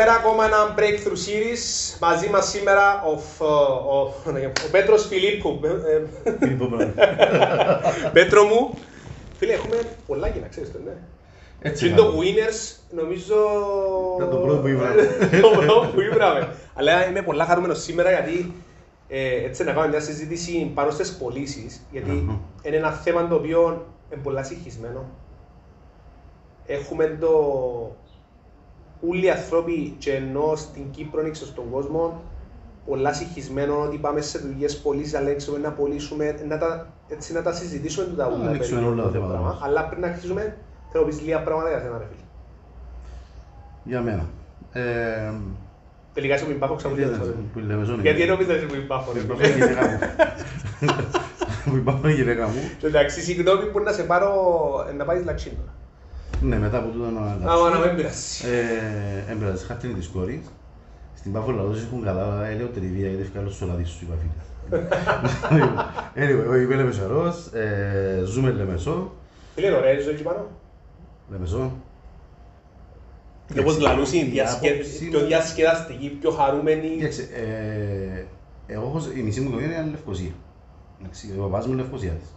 Καλησπέρα, ακόμα ένα Breakthrough Series. Μαζί μας σήμερα ο, Φ- ο, ο Πέτρος Φιλίππου. Ε, ε, Πέτρο μου. Φίλε, έχουμε πολλά κοινά, ξέρεις το, ναι. Έτσι Και το κάνω. Winners, νομίζω... Ήταν το πρώτο που ήβραμε. το πρώτο που ήβραμε. Αλλά είμαι πολλά χαρούμενος σήμερα γιατί ε, έτσι να κάνουμε μια συζήτηση πάνω στις πωλήσεις. Γιατί Αχα. είναι ένα θέμα το οποίο είναι πολλά συγχυσμένο. Έχουμε το... Όλοι οι άνθρωποι και ενώ στην Κύπρο και στον κόσμο πολλά συγχυσμένο ότι πάμε σε δουλειές πωλήσεις αλλά δεν ξέρουμε να πωλήσουμε, να τα, έτσι να τα συζητήσουμε τα Να ούλα. ανοίξουμε περί όλα τα το θέματα πράγμα. μας. Αλλά πριν να αρχίσουμε, θέλω να πεις λίγα πράγματα για σένα ρε φίλε. Για μένα. Ε, Τελικά είσαι που υπάρχω ξαμουλιάς. που λέμε ζώνη. Γιατί δεν νομίζεις που υπάρχω ρε Που φίλε. υπάρχει η γυναίκα μου. Που υπάρχει η γυναίκα μου. Εντάξει, συγγνώμη που να σε πάρω ε, να πάεις λαξίν τώρα. Ναι, μετά από τούτο να Άμα να μην πειράσει. Ε, έμπραζε χάρτινη της κόρης. Στην Πάφο λαός έχουν καλά ελαιοτριβία γιατί έφυγα στο λαδί σου είπα φίλε. Anyway, είμαι Λεμεσαρός, ε, ζούμε Λεμεσό. Φίλε, είναι ωραία η ζωή εκεί πάνω; Λεμεσό. Και όπως λαλούς είναι η διασκε- άποψη πιο μου- διασκεδαστική, πιο χαρούμενη. Κοίταξε, ε, εγώ έχω, η μισή μου οικογένεια είναι Λευκοσία. Εντάξει, ο παπάς μου είναι Λευκοσιάτης.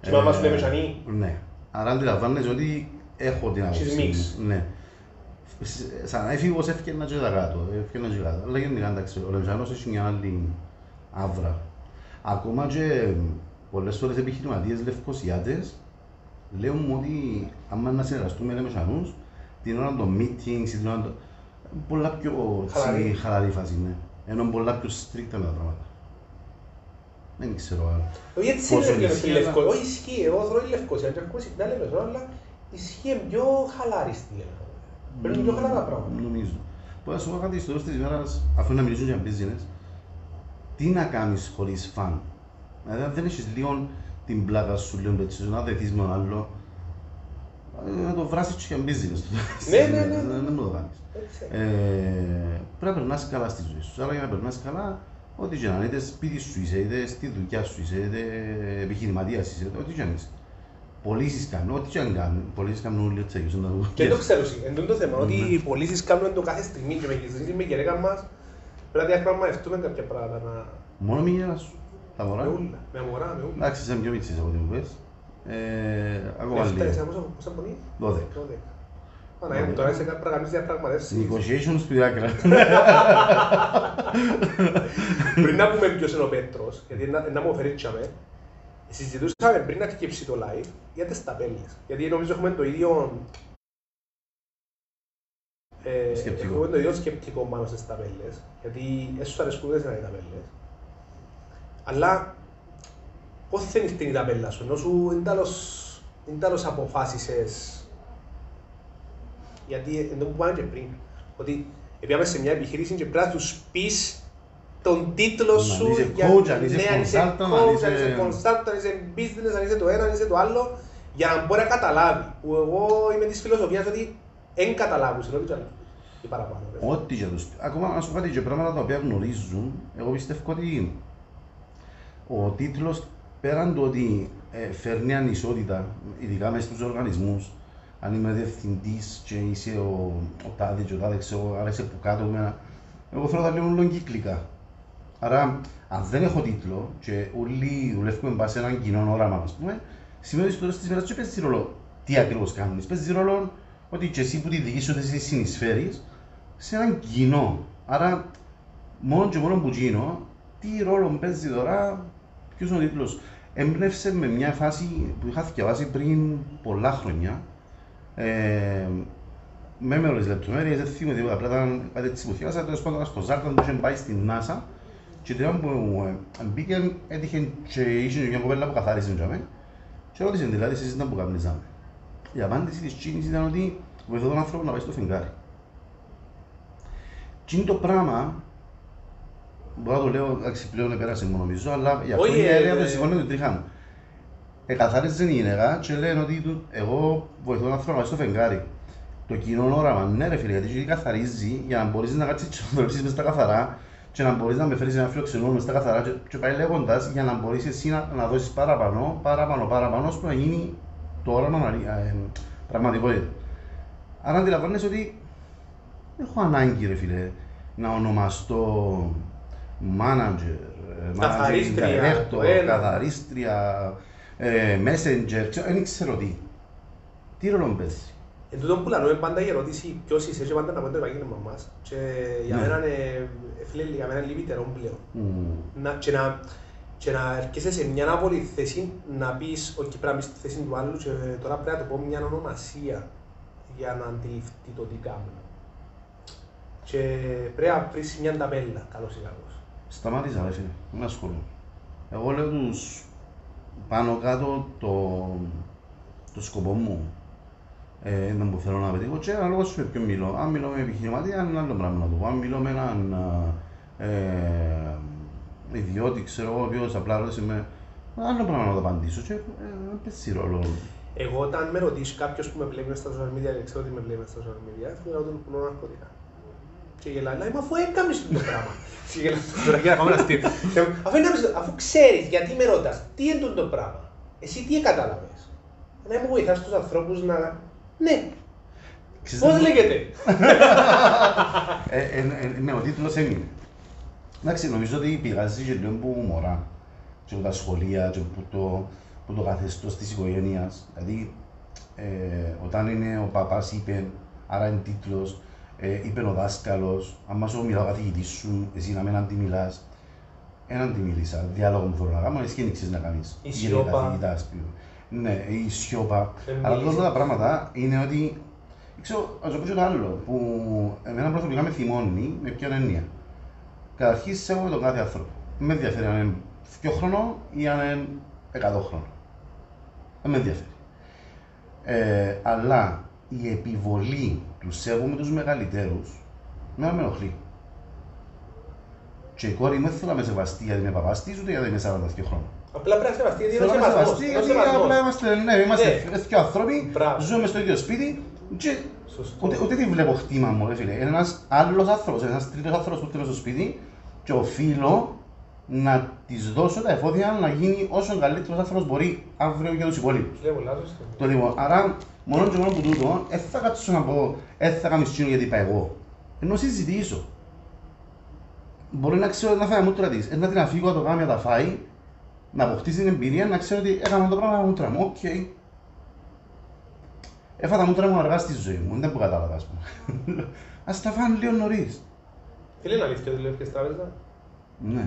Και η μαμά σου Ε, είναι Μεσανή. Ναι. Άρα αντιλαμβάνεσαι ότι έχω την άποψη. Έχεις μου. μίξ. Ναι. Σ- Σαν έφηβος έφυγαινα και τα κάτω, έφυγαινα και κάτω. Αλλά γενικά εντάξει, ο Λεμεσανός έχει μια άλλη άβρα. Ακόμα και πολλές φορές επιχειρηματίες Λευκοσιάτες λέω μου ότι άμα να συνεργαστούμε με Λεμεσανούς, την ώρα των meetings, την ώρα των... πολλά πιο έτσι, Χαλαρή. χαλαρή φάση, ναι. Ενώ πολλά πιο stricta με τα πράγματα. Δεν ξέρω αν... Όχι έτσι Πόσο είναι πλέον στη ισχύει, αλλά- Λευκοσία. Όχι ισχύει, εγώ θέλω η Λευκοσία και ακούω συχνά Λεμεσό, αλλά ισχύει πιο χαλάρη στη Λεμεσό. Παίρνουν πιο χαλαρά πράγματα. Νομίζω. Μπορώ να σου πω κάτι στο τέλος της ημέρας, αφού να μιλήσουν για business, τι να κάνεις χωρίς φαν; Δηλαδή, αν δεν έχεις λίγο την πλάκα σου, λίγο έτσι, να δεθείς με τον άλλο, ε, να το βράσεις και για business. Ναι, ναι, ναι, ναι. Δεν μου το κάνεις. Έτσι. Ε, πρέπει να περνάς καλά στη ζωή σου. Άρα για να περνάς καλά, ό,τι και να είναι, είτε σπίτι σου είσαι, είτε στη δουλειά σου είσαι, είτε επιχειρηματίας είσαι, ό,τι και αν είσαι. Πωλήσεις κάνουν, ό,τι και αν κάνουν. Πωλήσεις κάνουν όλοι έτσι, αγιώς, να το Και το ξέρω εσύ, εν τούτο το θέμα, ότι Ναι. οι πωλήσεις κάνουν το κάθε στιγμή και με γυρίζει με γυναίκα μας, πρέπει να διαπραγματευτούμε κάποια πράγματα, να... Μόνο μη γέλα σου. Τα με μωρά. ούλα, με αμορά, με ούλα. Εντάξει, είσαι πιο μίτσις από ό,τι μου πες. Ε, ακόμα Λεφτά, εσύ λίγο. πόσα- πόσα πονεί; 12. Δώδεκα. Παναγία μου, τώρα είσαι πρέπει να κάνεις διαπραγματεύσεις. Negotiations στην άκρα. Πριν να πούμε ποιος είναι ο Πέτρος, γιατί να, να μου φέρεις τσάμε, συζητούσαμε πριν να αρκεψει το live για τις ταπέλες. Γιατί νομίζω έχουμε το ίδιο... Ε, Σκεπτικό. Έχουμε το ίδιο σκεπτικό πάνω στις ταπέλες, γιατί έσως αρέσκουν δεν είναι οι ταπέλες. Αλλά πώς θέλεις την ταπέλα σου, ενώ σου εν τέλος, εν τέλος αποφάσισες γιατί ενώ που είπαμε και πριν, ότι πήγαμε σε μια επιχείρηση και πρέπει να τους πεις τον τίτλο Αν σου είσαι για coach, αν είσαι ναι, αν είσαι consultant, αν coach, αν είσαι- είσαι consultant, αν είσαι business, αν είσαι το ένα, αν είσαι το άλλο, για να μπορεί να καταλάβει. Που εγώ είμαι της φιλοσοφίας ότι δεν καταλάβουν, είναι όχι και παραπάνω. ρε. Ό,τι και τους. Ακόμα να σου πω κάτι και πράγματα τα οποία γνωρίζουν, εγώ πιστεύω ότι ο τίτλος πέραν του ότι ε, φέρνει ανισότητα, ειδικά μέσα στους οργανισμούς, αν είμαι διευθυντής και είσαι ο, ο τάδε και ο τάδε, ξέρω, άρα είσαι που κάτω με ένα... Εγώ θέλω να τα λέω όλο κύκλικα. Άρα, αν δεν έχω τίτλο και όλοι δουλεύουμε μπας σε έναν κοινό όραμα, ας πούμε, σημαίνει ότι στο τέλος της ημέρας δεν παίζει ρόλο τι ακριβώς κάνεις. Παίζει ρόλο ότι και εσύ που τη δικής σου θέση συνεισφέρεις σε έναν κοινό. Άρα, μόνο και μόνο που γίνω, τι ρόλο παίζει τώρα, ποιος είναι ο τίτλος. Έμπνευσε με μια φάση που είχα διαβάσει πριν πολλά χρόνια, ε, με με όλες τις λεπτομέρειες, δεν θυμάμαι τίποτα, απλά ήταν κάτι έτσι που θυμάσα, τέλος πάντων στο Ζάρταν που είχε πάει στην NASA και την ώρα που ε, μπήκε, έτυχε και είχε μια κοπέλα που καθάρισε για μένα και ρώτησε δηλαδή εσείς ήταν που καπνίζαμε. Η απάντηση της Τσίνης ήταν ότι βοηθώ τον άνθρωπο να πάει στο φεγγάρι. Τι είναι το πράγμα, μπορώ να το λέω, εντάξει πλέον επέρασε μου νομίζω, αλλά για αυτό Όχι, είναι ε, έλεγα το ε, σηκώνει την τρίχα μου. Εκαθάριζε η γυναίκα και λένε ότι του- εγώ βοηθώ τον άνθρωπο να πάει στο φεγγάρι. Το κοινό όραμα, ναι ρε φίλε, γιατί καθαρίζει για να μπορείς να κάτσεις και να δουλέψεις μες στα καθαρά και να μπορείς να με φέρεις ένα φιλοξενούμενο μες στα καθαρά και, και πάει λέγοντας για να μπορείς εσύ να, να δώσεις παραπάνω, παραπάνω, παραπάνω, ώσπου να γίνει το όραμα να- ε, πραγματικότητα. Άρα αντιλαμβάνεσαι ότι έχω ανάγκη ρε φίλε να ονομαστώ manager, ε, managing Καθαρίστρια, το director, ένα. καθαρίστρια, ε, messenger, ξέρω, δεν ξέρω τι. Τι ρόλο παίζει. Εν τούτο που λαλούμε πάντα η ερώτηση ποιος είσαι και πάντα να πω το επαγγέλμα μας. Και για Ναι. μένα είναι, ε, φίλε, για μένα είναι λυπητερό πλέον. Μμμ. Να, και, να, και να έρχεσαι σε μια άβολη θέση να πεις ότι πρέπει να μπεις στη θέση του άλλου και τώρα πρέπει να του πω μια ονομασία για να αντιληφθεί το τι κάνω. Και πρέπει να βρεις μια ταπέλα, καλώς ή κακώς. Σταμάτησα, ρε φίλε. Δεν ασχολούμαι. Εγώ λέω τους πάνω κάτω το, το σκοπό μου. Ε, είναι που θέλω να πετύχω και ανάλογα σου με ποιον μιλώ. Αν μιλώ με επιχειρηματία, είναι άλλο πράγμα να το πω. Αν μιλώ με έναν ε, ιδιώτη, ξέρω εγώ, ο οποίος απλά ρώτησε με άλλο πράγμα να το απαντήσω και ε, δεν παίζει ρόλο. Εγώ όταν με ρωτήσει κάποιος που με βλέπει μες στα social media και ξέρω ότι με βλέπει μες στα social media, θα του ρωτήσω που ναρκωτικά. Και γελάει, λέει, μα αφού έκαμες το πράγμα. Και γελάει τώρα και ακόμα ένα αστείο. Και μου, Αφού, έκαμες το- αφού ξέρεις γιατί με ρωτάς, τι είναι τούτο το πράγμα. Εσύ τι κατάλαβες. Να μου βοηθάς τους ανθρώπους να... Ναι, Ξέρεις, πώς δεν- λέγεται; Ε, ε, ε, ναι, ο τίτλος έμεινε. Εντάξει, νομίζω ότι πηγάζει και λίγο που μωρά και από τα σχολεία και από το, που το καθεστώς της οικογένειας. Δηλαδή, ε, όταν είναι ο παπάς είπε, άρα είναι τίτλος, ε, είπε ο δάσκαλος, άμα σου μιλάω ο καθηγητής σου, εσύ να μην αντιμιλάς, δεν αντιμίλησα, διάλογο μου θέλω να κάνω, εσύ δεν ξέρεις να κάνεις. Η Κύριε σιώπα. καθηγητά, ας πούμε. Ναι, η σιώπα. Δεν Αλλά μίλησες. αυτά τα πράγματα είναι ότι Ξέρω, ας το πω και το άλλο, που εμένα προσωπικά με θυμώνει, με ποια έννοια. Καταρχήν, σέβομαι τον κάθε άνθρωπο. Δεν με ενδιαφέρει αν είναι 2 χρονών ή αν είναι 100 χρονών. Δεν με ενδιαφέρει. Ε, αλλά η επιβολή του σέβομαι τους μεγαλύτερους, με με ενοχλεί. Και η κόρη μου δεν θέλω να με σεβαστεί γιατί είμαι παπάς της, ούτε γιατί είμαι 42 χρόνων. Απλά πρέπει να σεβαστεί, γιατί είναι Θέλω ο να με σεβασμός. σεβαστεί είναι ο γιατί σεβασμός. απλά είμαστε, ναι, είμαστε Ναι. δύο άνθρωποι, Μπράβο. ζούμε στο ίδιο σπίτι και Σωστό. Ούτε, ούτε τη βλέπω χτήμα μου, ρε φίλε. Είναι ένας άλλος άνθρωπος, ένας τρίτος άνθρωπος που ήρθε στο σπίτι και οφείλω να της δώσω τα εφόδια να γίνει όσο καλύτερος άνθρωπος μπορεί αύριο για τους υπόλοιπους. Λέω πολλά σωστό. Το λοιπόν, άρα μόνο και μόνο που τούτο, δεν θα κάτσω να πω, δεν θα κάνω σύνο γιατί είπα εγώ. Ενώ συζητήσω. Μπορεί να ξέρω να φάει μούτρα της, ε, να την αφήγω να το κάνει να τα φάει, να αποκτήσει την εμπειρία, να ξέρω ότι έκανα το πράγμα με μούτρα μου. Οκ. Έφα τα μούτρα μου αργά στη ζωή μου, δεν που κατάλαβα, ας πούμε. Ας τα φάνε λίγο νωρίς. Φίλε, είναι αλήθεια ότι δουλεύεις τράπεζα. Ναι.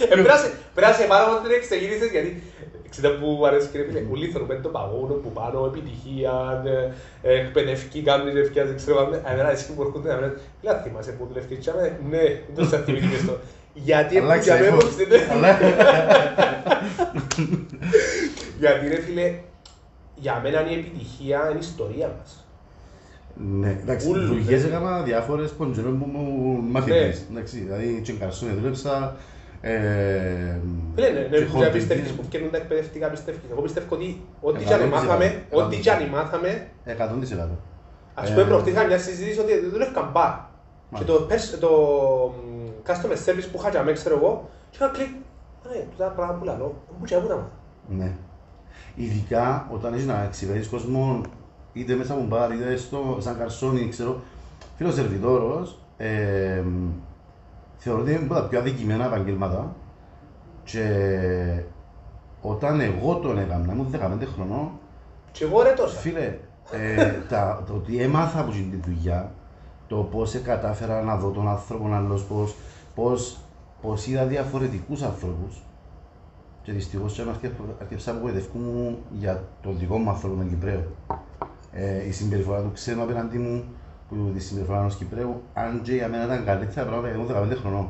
Ε, πρέπει να σε- πρέπει να σε πάρα πολύ την εξεγείρησες, γιατί ξέρετε που μου αρέσει κύριε φίλε, ούλοι θέλουμε το παγόνο που πάνω, επιτυχία, ε, ε, εκπαιδευτική, κάνεις ευκαιρία, δεν ξέρω αν εμένα εσύ που έρχονται να λένε, φίλε, αν θυμάσαι που δουλεύεις και τσάμε, ναι, δεν το σας θυμηθεί στο. Γιατί Αλλά που τσάμε ξέρω. έπρεπε, ναι. Αλλά- Γιατί ρε φίλε, για μένα είναι η επιτυχία είναι η ιστορία μας. Ναι, εντάξει, Ούλους, δουλειές ναι. έκανα διάφορες ποντζερών που μου μαθητές. Εντάξει, δηλαδή και καρσόνια δούλεψα, ε, Φίλε, ναι, και ναι, που χόμπι. πιστεύεις που φτιάχνουν τα εκπαιδευτικά πιστεύεις. Εγώ πιστεύω ότι ό,τι Εκατό κι αν της μάθαμε, εκατό. ό,τι κι αν μάθαμε, 100%. Ας πούμε, Ε, προχτές είχα μια συζήτηση ότι δεν δουλεύκαν μπαρ. Και το, pers- το μ, customer service που είχα για μέ, ξέρω εγώ, και είχα κλικ, ναι, τούτα πράγματα που λαλώ, μου και έμουνα μάθα. Ναι. Ειδικά όταν έχεις να εξυπηρετείς κόσμο είτε μέσα από μπαρ είτε στο, σαν καρσόνι, ξέρω, φίλος σερβιτόρος, ε, θεωρώ ότι είναι από τα πιο αδικημένα επαγγέλματα και όταν εγώ τον έκανα, ήμουν 15 χρονών, Και εγώ ρε τόσα. Φίλε, ε, τα, το ότι έμαθα από την δουλειά, το πώς κατάφερα να δω τον άνθρωπο άλλο, πώς πώς, πώς είδα διαφορετικούς ανθρώπους. Και δυστυχώς αρκεψά που μου για τον δικό μου άνθρωπο, τον Κυπρέο. Ε, η συμπεριφορά του ξένου απέναντί μου, που τη συμπεριφορά ενός Κυπρέου, αν και για μένα ήταν καλύτερα πράγματα, γιατί ήμουν 15 χρονών.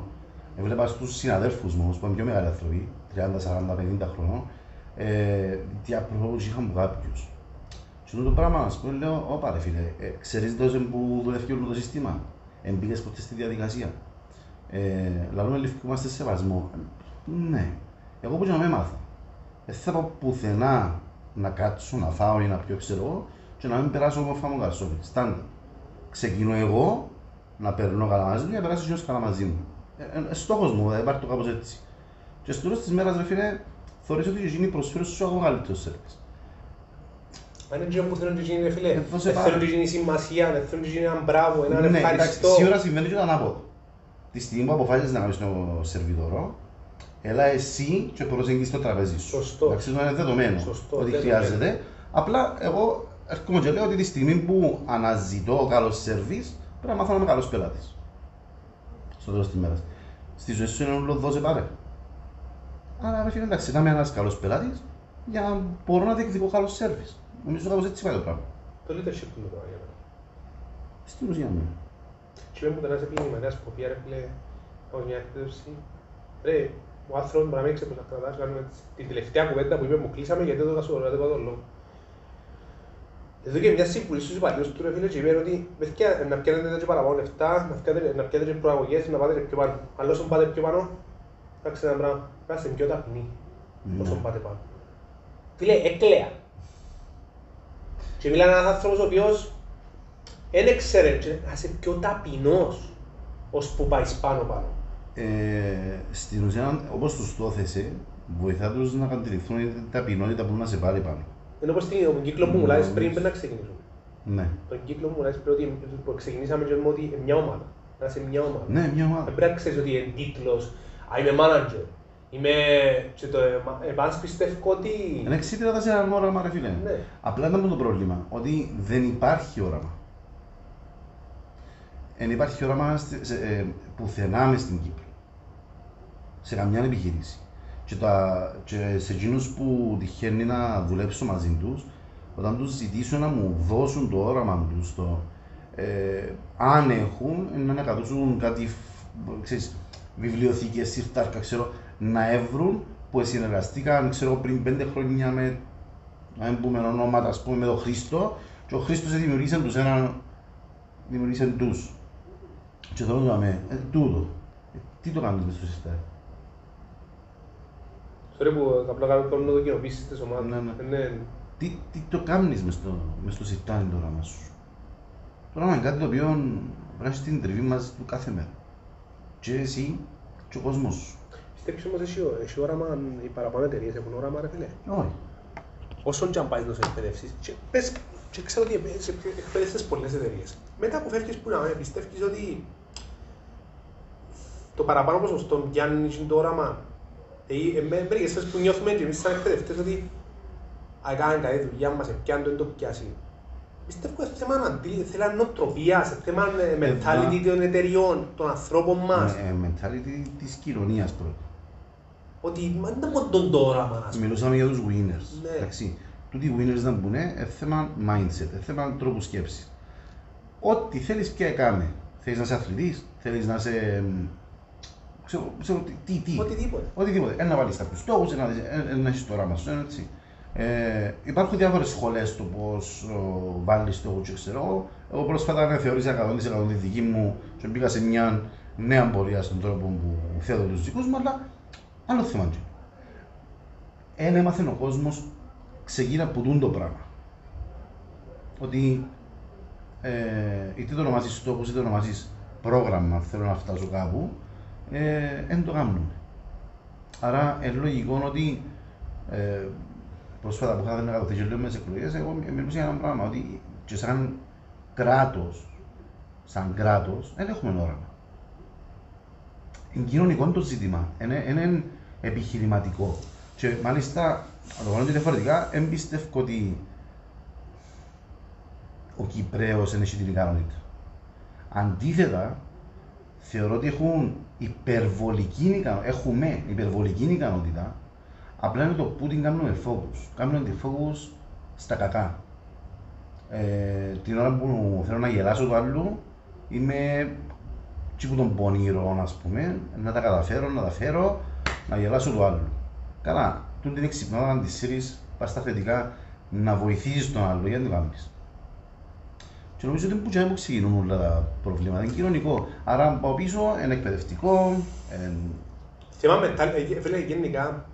Έβλεπα στους συναδέλφους μου όμως, που είναι πιο μεγάλοι άνθρωποι, 30, 40, 50 χρονών, ε, τι approach είχαν από κάποιους. Και αυτό το πράγμα, ας πούμε, λέω, όπα ρε φίλε, ε, ξέρεις τόσο που δουλεύει όλο το σύστημα; Εμπήκες ποτέ στη διαδικασία. Ε, λαλούμε λευκούμαστε σε σεβασμό. Ε, ναι. Εγώ που και να με έμαθα. Δεν θα πάω πουθενά να κάτσω, να φάω ή να πιω, ξέρω εγώ, και να μην περάσω όμορφα μου καρσόνι. Στάντα. Ξεκινώ εγώ να περνώ καλά μαζί μου και να περάσει ο γιος καλά μαζί μου. Ε, ε, στόχος μου, δηλαδή, υπάρχει το κάπως έτσι. Και στο τέλος της μέρας, ρε φίλε, θεωρείς ότι εκείνοι προσφέρουν σου ακόμα καλύτερος σερβις. Μα είναι εκείνο που θέλουν και εκείνοι ρε φίλε. Ε, δώσε Δεν πάρα. θέλουν και εκείνη σημασία, δεν θέλουν και εκείνοι έναν μπράβο, έναν Ναι, εντάξει, ευχαριστώ. σίγουρα συμβαίνει και το ανάποδο. Τη στιγμή που αποφάσισες να κάνεις το σερβιτόρο, έλα εσύ και προσεγγίσεις το τραπέζι σου. Σωστό. Εντάξει, αυτό είναι δεδομένο Σωστό, ότι δεδομένο. χρειάζεται. Απλά εγώ έρχομαι και λέω ότι τη στιγμή που αναζητώ καλός σερβις, πρέπει να μάθω να είμαι καλός πελάτης. Στο τέλος της μέρας. Στη ζωή σου είναι όλο δώσε πάρε. Άρα ρε φίλε, εντάξει, να είμαι ένας καλός πελάτης για να μπορώ να διεκδικώ καλός σερβις. Νομίζω κάπως έτσι πάει το πράγμα. Το leadership του είναι το πράγμα για μένα. Στην ουσία μου. Και με που τον ένας επικοινωνία σκοπία ρε φίλε, από μια εκπαίδευση. Ρε, ο άνθρωπος μπορεί να μην ξέρει πώς να κρατάς, κάνουμε την τελευταία κουβέντα που είπε μου κλείσαμε γιατί δεν το σου ρωτάτε κάτω λόγο. Εδώ και μια συμβουλή στους υπαλλήλους του ρε φίλε και είπε ότι παιδιά να πιάνετε και παραπάνω λεφτά, να πιάνετε- να πιάνετε και προαγωγές, να πάτε και πιο πάνω. Αλλά όσο πάτε πιο πάνω, εντάξει ένα πράγμα, κάστε πιο ταπεινοί όσο Ναι. πάτε πάνω. Φίλε, έκλαια. Και μιλάνε ένας άνθρωπος ο οποίος δεν έξερε και να είσαι πιο ταπεινός ώσπου πάει πάνω πάνω. Ε, στην ουσία, όπως τους το έθεσε, βοηθά τους να αντιληφθούν την ταπεινότητα που να σε πάρει πάνω. Είναι όπως στην- τον κύκλο που μου λάζεις πριν πριν να ξεκινήσουμε. Ναι. Τον κύκλο που μου λάζεις πριν ότι που ξεκινήσαμε και λέμε ότι είναι μια ομάδα. Να είσαι μια ομάδα. Ναι, μια Δεν ομάδα. πρέπει να ξέρεις ότι είναι τίτλος, α, είμαι manager. Είμαι... Και το εμάς πιστεύω ότι... Είναι εξήτηρα σε έναν όραμα, ρε φίλε. Ναι. Απλά ήταν το πρόβλημα, ότι δεν υπάρχει όραμα. Δεν υπάρχει όραμα στη- σε, ε, πουθενά μες στην Κύπρο. Σε καμιά επιχείρηση. Και, τα, και σε εκείνους που τυχαίνει να δουλέψω μαζί τους, όταν τους ζητήσω να μου δώσουν το όραμα τους, το, ε, αν έχουν, να ανακατούσουν κάτι, φ- ξέρεις, βιβλιοθήκες, συρτάρκα, ξέρω, να έβρουν που συνεργαστήκαν, ξέρω, πριν πέντε χρόνια με, να μην πούμε ονόματα, ας πούμε, με τον Χρήστο και ο Χρήστος δημιουργήσε τους έναν, δημιουργήσε τους. Και τώρα είπαμε, ε, τούτο, ε, τι το κάνεις μες στο συρτάρι. Sorry που απλά κάνω το το κοινοποίησης της ομάδας. Ναι, ναι. Είναι- Τι, τι το κάνεις μες στο, μες στο σιρτάρι το όραμα σου; Το όραμα είναι κάτι το οποίο πρέπει να έχεις την τριβή μαζί του κάθε μέρα. Και εσύ και ο κόσμος σου. Πιστεύεις όμως έχει, έχει όραμα, οι παραπάνω εταιρείες έχουν όραμα ρε φίλε. Όχι. Όσον και αν πάει σε εκπαιδεύσεις, και, πες, και ξέρω ότι επέ- σε εκπαιδεύσεις πολλές εταιρείες. Μετά που φεύγεις που να με πιστεύεις ότι το παραπάνω ποσοστό πιάνεις και το όραμα; Δηλαδή, ε, με- μερικές φορές που νιώθουμε και εμείς σαν εκπαιδευτές ότι αν κάνουν καλή δουλειά μας, πιάνουν το, δεν το πιάσει. Πιστεύω ότι θέμα αντί, θέλει νοοτροπίας, σε θέμα ε, mentality των εταιριών, των ανθρώπων μας. Ε, ε, mentality της κοινωνίας πρώτα. Ότι μα δεν είναι μόνο το όραμα, ας πούμε. Μιλούσαμε για τους winners. Ναι. Εντάξει. Τούτοι οι winners να μπουν, ε, θέμα mindset, ε, θέμα τρόπου σκέψης. Ό,τι θέλεις πια κάνε. Θέλεις να είσαι αθλητής, θέλεις να είσαι... μ, Ξέρω, ξέρω τι, τι, τι. Οτιδήποτε. Οτιδήποτε. Ένα να βάλεις κάποιους στόχους, ένα, ένα, να έχεις το όραμα σου, ένα έτσι. Ε, υπάρχουν διάφορες σχολές του πώς ο, βάλεις στόχους και ξέρω εγώ. Εγώ πρόσφατα με θεώρησα 100% τη δική μου και μπήκα σε μια νέα πορεία στον τρόπο που θέτω τους δικούς μου, αλλά άλλο θέμα είναι. Ένα έμαθε ο κόσμος ξεκίνα από τούτο το πράγμα. Ότι ε, είτε το ονομάζεις στόχους είτε το ονομάζεις πρόγραμμα, θέλω να φτάσω κάπου, ε, δεν το κάνουμε. Άρα είναι λογικό ότι ε, πρόσφατα που είχαμε να και λέω μες τις εκλογές, εγώ μιλούσα για ένα πράγμα, ότι και σαν κράτος, σαν κράτος, δεν έχουμε όραμα. Είναι κοινωνικό το ζήτημα, είναι, είναι επιχειρηματικό. Και μάλιστα, να το κάνω και διαφορετικά, δεν πιστεύω ότι ο Κυπρέος δεν έχει την ικανότητα. Αντίθετα, θεωρώ ότι έχουν υπερβολική ικανότητα, έχουμε υπερβολική ικανότητα, απλά είναι το που την κάνουμε focus. Κάνουμε τη focus στα κακά. Ε, την ώρα που θέλω να γελάσω το άλλο, είμαι τσι που τον πονηρό, ας πούμε, να τα καταφέρω, να τα φέρω, να γελάσω το άλλο. Καλά, τούτη την εξυπνάδα να της σύρεις, πας στα θετικά, να βοηθήσεις τον άλλο, γιατί το κάνεις. Και νομίζω ότι που που ξεκινούν όλα τα προβλήματα, είναι κοινωνικό. Άρα από πίσω είναι εκπαιδευτικό, εν... Θέμα mental, ε, φίλε, γενικά,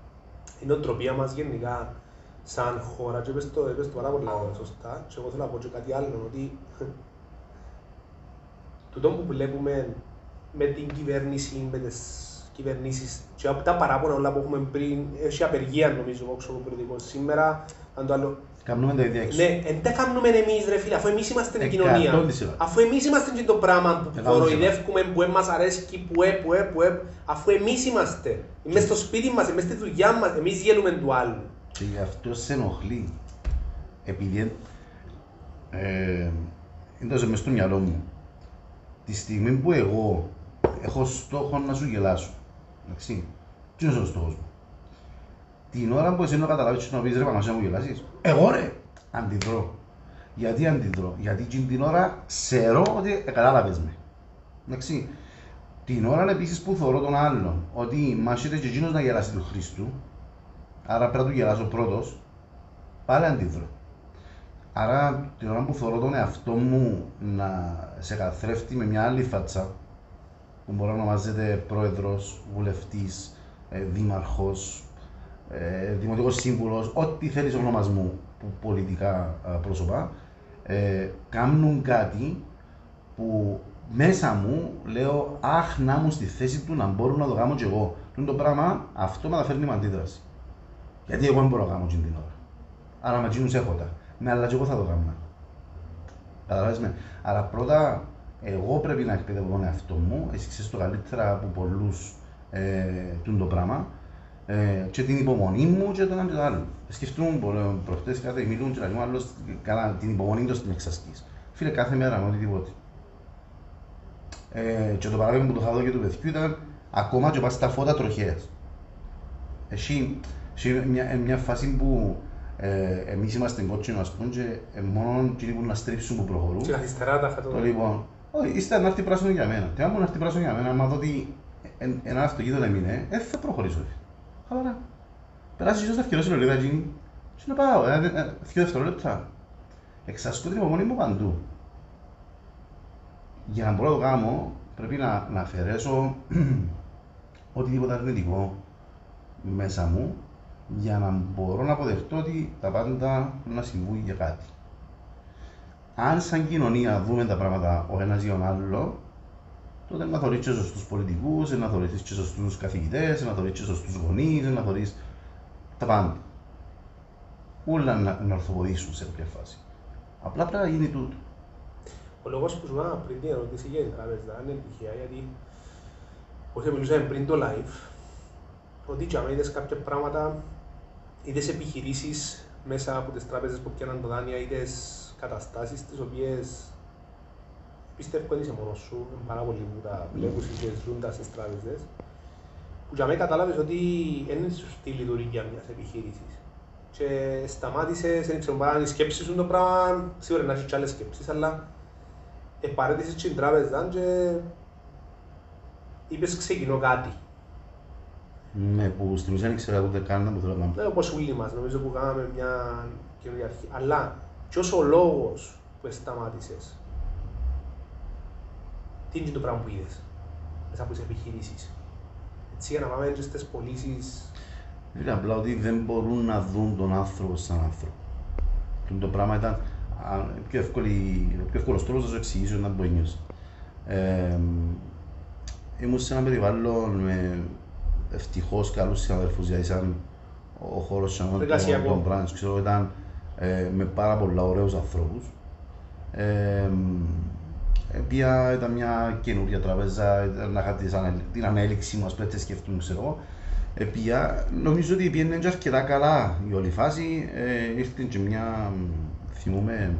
η νοοτροπία μας γενικά, σαν χώρα, και είπες το, είπες το πάρα πολλά σωστά, και εγώ θέλω να πω και κάτι άλλο, ότι τούτο που βλέπουμε με την κυβέρνηση, με τις κυβερνήσεις και από τα παράπονα όλα που έχουμε πριν, έχει απεργία νομίζω όξο από πολιτικό σήμερα, αν το άλλο. Κάνουμε τα ίδια έξω. Ναι, δεν τα κάνουμε εμείς ρε φίλε, αφού εμείς είμαστε την Εκατόν κοινωνία. της ώρα. Αφού εμείς είμαστε και το πράγμα που Εκατόν της κοροϊδεύουμε, που δεν μας αρέσει, που ε, που ε, που ε, αφού εμείς είμαστε. Μες στο σπίτι μας, μες στη δουλειά μας, εμείς γέλουμε του άλλου. Και γι' αυτό σε ενοχλεί. Επειδή ε, είναι τόσο μες στο μυαλό μου. Τη στιγμή που εγώ έχω στόχο να σου γελάσω. Εντάξει. Τι είναι ο στόχος μου; Την ώρα που εσύ να καταλάβεις να πεις ρε Παναγιά μου γελάσεις. Εγώ ρε. Αντιδρώ. Γιατί αντιδρώ; Γιατί εκείνη την ώρα ξέρω ότι ε, κατάλαβες με. Εντάξει. Την ώρα επίσης που θωρώ τον άλλον ότι μάχεται και εκείνος να γελάσει του Χριστού, άρα πρέπει να του γελάσω πρώτος, πάλι αντιδρώ. Άρα την ώρα που θεωρώ τον εαυτό μου να σε καθρέφτει με μια άλλη φάτσα, που μπορεί να ονομάζεται πρόεδρος, βουλευτής, ε, δήμαρχος, ε, δημοτικός σύμβουλος, ό,τι θέλεις ονομασμού που πολιτικά ε, πρόσωπα, ε, κάνουν κάτι που μέσα μου λέω αχ να μου στη θέση του να μπορώ να το κάνω κι εγώ. Τούν το πράγμα αυτό μεταφέρνει με αντίδραση. Γιατί εγώ δεν μπορώ να κάνω εκείνη την ώρα. Άρα με εκείνους έχω τα. Ναι, αλλά και εγώ θα το κάνω. Καταλάβεις με. Άρα πρώτα εγώ πρέπει να εκπαιδεύω τον εαυτό μου, εσύ ξέρεις το καλύτερα από πολλούς ε, τούν το πράγμα, ε, και την υπομονή μου και το ένα και το άλλο. Σκεφτούν πολλοί προχτές κάθε μιλούν και λέει άλλος καλά την υπομονή τους την εξασκείς. Φίλε κάθε μέρα με οτιδήποτε. Ε, και το παράδειγμα που το είχα δω και του παιδιού ήταν ακόμα και πας στα φώτα τροχέας. Έχει, έχει μια, μια φάση που ε, εμείς είμαστε κότσινο ας πούμε και ε, μόνο εκείνοι που να στρίψουν που προχωρούν. Και καθυστερά τα είχα Το λοιπόν, όχι, είστε να έρθει πράσινο για μένα. Τι άμα να έρθει πράσινο για μένα, άμα δω ότι εν- ένα αυτοκίνητο δεν είναι, δεν θα προχωρήσω. Χαλαρά. Περάσεις ίσως τα ευκαιρία λωρίδα εκείνη και να πάω, ε, ε, ε, δύο δευτερόλεπτα. Εξασκώ την υπομονή μου παντού. Για να μπορώ να το κάνω, πρέπει να, να αφαιρέσω οτιδήποτε αρνητικό μέσα μου για να μπορώ να αποδεχτώ ότι τα πάντα να συμβούν για κάτι. Αν σαν κοινωνία δούμε τα πράγματα ο ένας για τον άλλο, τότε να θωρείς και σωστούς πολιτικούς, να θωρείς και σωστούς καθηγητές, να θωρείς και σωστούς γονείς, να θωρείς τα πάντα. Όλα να, να ορθοποδήσουν σε κάποια φάση. Απλά πρέπει να γίνει τούτο. Ο λόγος που σου είπα πριν την ερώτηση για την τράπεζα είναι τυχαία γιατί όσο μιλούσαμε πριν το live ότι και άμα είδες κάποια πράγματα είδες επιχειρήσεις μέσα από τις τράπεζες που πιάναν το δάνεια είδες καταστάσεις τις οποίες πιστεύω ότι είσαι μόνος σου, είναι πάρα πολλοί που τα βλέπουν και ζουν τα στις τράπεζες που για μένα κατάλαβες ότι δεν είναι σωστή η λειτουργία μιας επιχείρησης και σταμάτησες, δεν ξέρω πάρα η σκέψη σου είναι το πράγμα, σίγουρα να έχεις και άλλες σκέψεις, αλλά επαρέτησες την τράπεζα και είπες ξεκινώ κάτι. Ναι, που στην ουσία δεν ήξερα ούτε καν να μου θέλω να κάνω. Ναι, όπως όλοι μας, νομίζω που κάναμε μια καινούργια αρχή. Αλλά ποιος ο λόγος που σταμάτησες, τι είναι το πράγμα που είδες μέσα από τις επιχειρήσεις. Έτσι για να πάμε και στις πωλήσεις, Είναι απλά ότι δεν μπορούν να δουν τον άνθρωπο σαν άνθρωπο. Και το πράγμα ήταν α, πιο, εύκολη, ο πιο εύκολος τρόπος να σου εξηγήσω να το νιώσεις. Ε, ήμουν σε ένα περιβάλλον με ευτυχώς καλούς συναδελφούς, δηλαδή σαν ο χώρος σαν τον, Εργασιακό. τον branch, ξέρω, ήταν ε, με πάρα πολλά ωραίους ανθρώπους. Ε, η οποία ήταν μια καινούργια τραπέζα, ήταν να είχα τις ανελ- την ανέλυξη μας, πρέπει να σκεφτούμε, ξέρω εγώ. Επία, νομίζω ότι πήγαινε και αρκετά καλά η όλη φάση. Ε, ήρθε και μια, μ, θυμούμε,